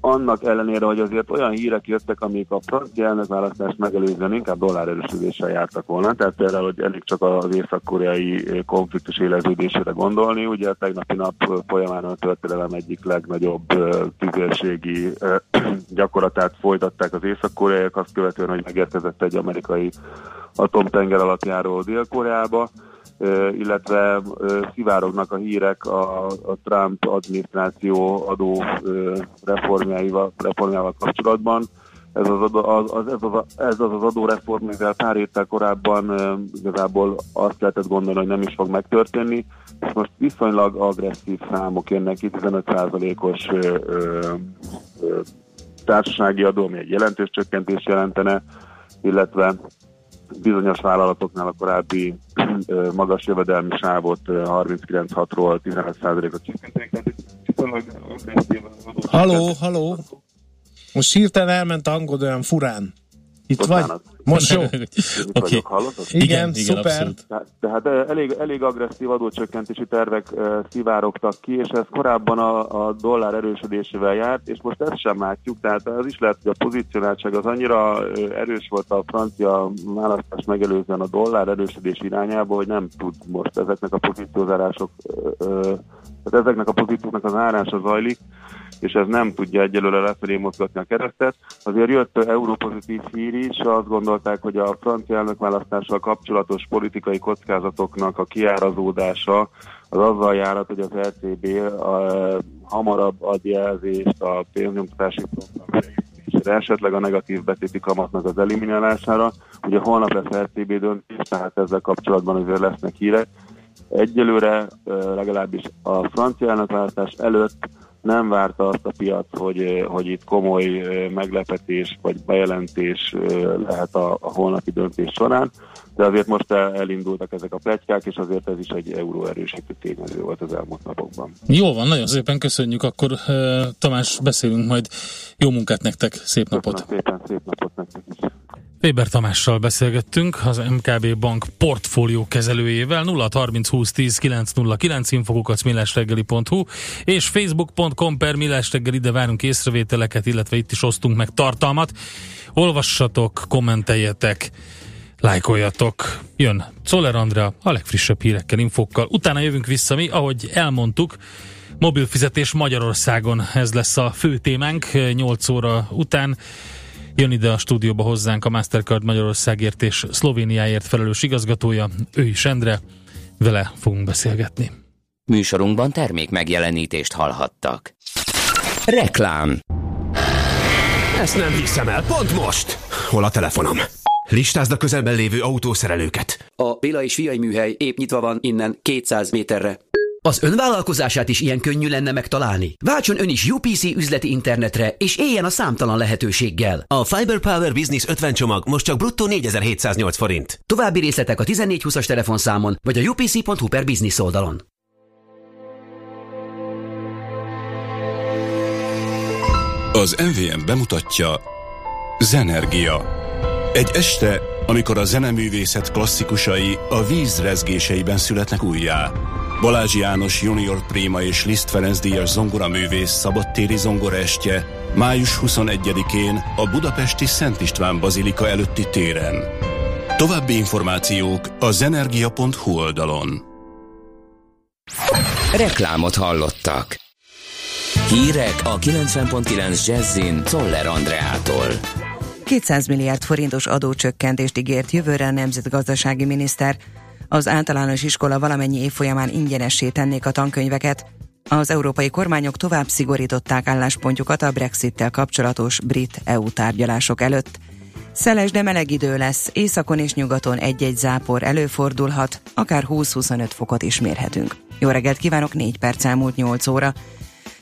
annak ellenére, hogy azért olyan hírek jöttek, amik a francia elnökválasztást megelőzően inkább dollárerősödéssel jártak volna, tehát például, hogy elég csak az észak-koreai konfliktus éleződésére gondolni, ugye a tegnapi nap folyamán a történelem egyik legnagyobb tüzérségi (clears throat) gyakorlatát folytatták az észak-koreaiak, azt követően, hogy megérkezett egy amerikai atomtenger alatt járó Dél-Koreába, illetve szivárognak a hírek a, a Trump adminisztráció adó reformjával, reformjával kapcsolatban. Ez az, adó, az, ez, az, ez az az adóreform, mivel pár héttel korábban igazából azt lehetett gondolni, hogy nem is fog megtörténni, és most viszonylag agresszív számok jönnek ki, 15%-os társasági adó, ami egy jelentős csökkentés jelentene, illetve bizonyos vállalatoknál a korábbi magas jövedelmi sávot 39-6-ról 15%-ot csökkentették. Haló, haló! Most hirtelen elment a hangod olyan furán. Itt Bocsánat. vagy? Most jó. Oké. Okay. Igen, igen, szuper. Tehát, tehát elég, elég agresszív adócsökkentési tervek szivárogtak ki, és ez korábban a, a dollár erősödésével járt, és most ezt sem látjuk, tehát az is lehet, hogy a pozícionáltság az annyira erős volt a francia választás megelőzően a dollár erősödés irányába, hogy nem tud most ezeknek a pozíciózárások, tehát ezeknek a pozícióknak az árása zajlik, és ez nem tudja egyelőre lefelé mozgatni a keresztet. Azért jött európozitív hír is, azt gondolták, hogy a francia elnökválasztással kapcsolatos politikai kockázatoknak a kiárazódása az azzal járat, hogy az LCB a, hamarabb ad jelzést a pénznyomtatási programra esetleg a negatív betéti kamatnak az eliminálására. Ugye holnap lesz LCB döntés, tehát ezzel kapcsolatban azért lesznek hírek. Egyelőre legalábbis a francia elnökválasztás előtt nem várta azt a piac, hogy, hogy itt komoly meglepetés vagy bejelentés lehet a, a holnapi döntés során, de azért most elindultak ezek a pletykák, és azért ez is egy euró erősítő tényező volt az elmúlt napokban. Jó van, nagyon szépen köszönjük, akkor Tamás, beszélünk majd. Jó munkát nektek, szép napot! Köszönöm szépen, szép napot nektek is! Weber Tamással beszélgettünk, az MKB Bank portfólió kezelőjével 0 30 20 10 909 infokukat millásreggeli.hu és facebook.com per millásreggeli, de várunk észrevételeket, illetve itt is osztunk meg tartalmat. Olvassatok, kommenteljetek, lájkoljatok. Jön Czoller Andrea a legfrissebb hírekkel, infókkal. Utána jövünk vissza mi, ahogy elmondtuk, mobilfizetés Magyarországon, ez lesz a fő témánk 8 óra után. Jön ide a stúdióba hozzánk a Mastercard Magyarországért és Szlovéniáért felelős igazgatója, ő is Endre, vele fogunk beszélgetni. Műsorunkban termék megjelenítést hallhattak. Reklám Ezt nem hiszem el, pont most! Hol a telefonom? Listázd a közelben lévő autószerelőket. A Béla és Fiai műhely épp nyitva van innen 200 méterre. Az önvállalkozását is ilyen könnyű lenne megtalálni? Váltson ön is UPC üzleti internetre, és éljen a számtalan lehetőséggel. A Fiber Power Business 50 csomag most csak bruttó 4708 forint. További részletek a 1420-as telefonszámon, vagy a upc.hu per business oldalon. Az MVM bemutatja Zenergia. Egy este, amikor a zeneművészet klasszikusai a víz rezgéseiben születnek újjá. Balázs János Junior Préma és Liszt Ferenc díjas zongoraművész szabadtéri zongoraestje május 21-én a budapesti Szent István Bazilika előtti téren. További információk a zenergia.hu oldalon. Reklámot hallottak. Hírek a 90.9 Jazzin Toller Andreától. 200 milliárd forintos adócsökkentést ígért jövőre a nemzetgazdasági miniszter. Az általános iskola valamennyi év folyamán ingyenessé tennék a tankönyveket. Az európai kormányok tovább szigorították álláspontjukat a Brexit-tel kapcsolatos brit-EU tárgyalások előtt. Szeles, de meleg idő lesz, északon és nyugaton egy-egy zápor előfordulhat, akár 20-25 fokot is mérhetünk. Jó reggelt kívánok, 4 perc elmúlt 8 óra.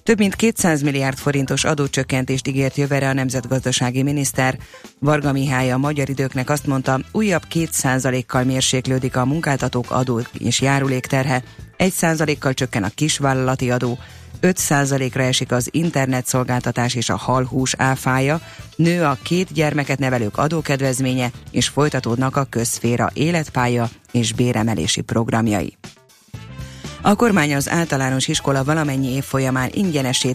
Több mint 200 milliárd forintos adócsökkentést ígért jövőre a nemzetgazdasági miniszter. Varga Mihály a magyar időknek azt mondta, újabb 2%-kal mérséklődik a munkáltatók adó és járulékterhe, 1%-kal csökken a kisvállalati adó, 5%-ra esik az internetszolgáltatás és a halhús áfája, nő a két gyermeket nevelők adókedvezménye, és folytatódnak a közféra életpálya és béremelési programjai. A kormány az általános iskola valamennyi év folyamán ingyenesé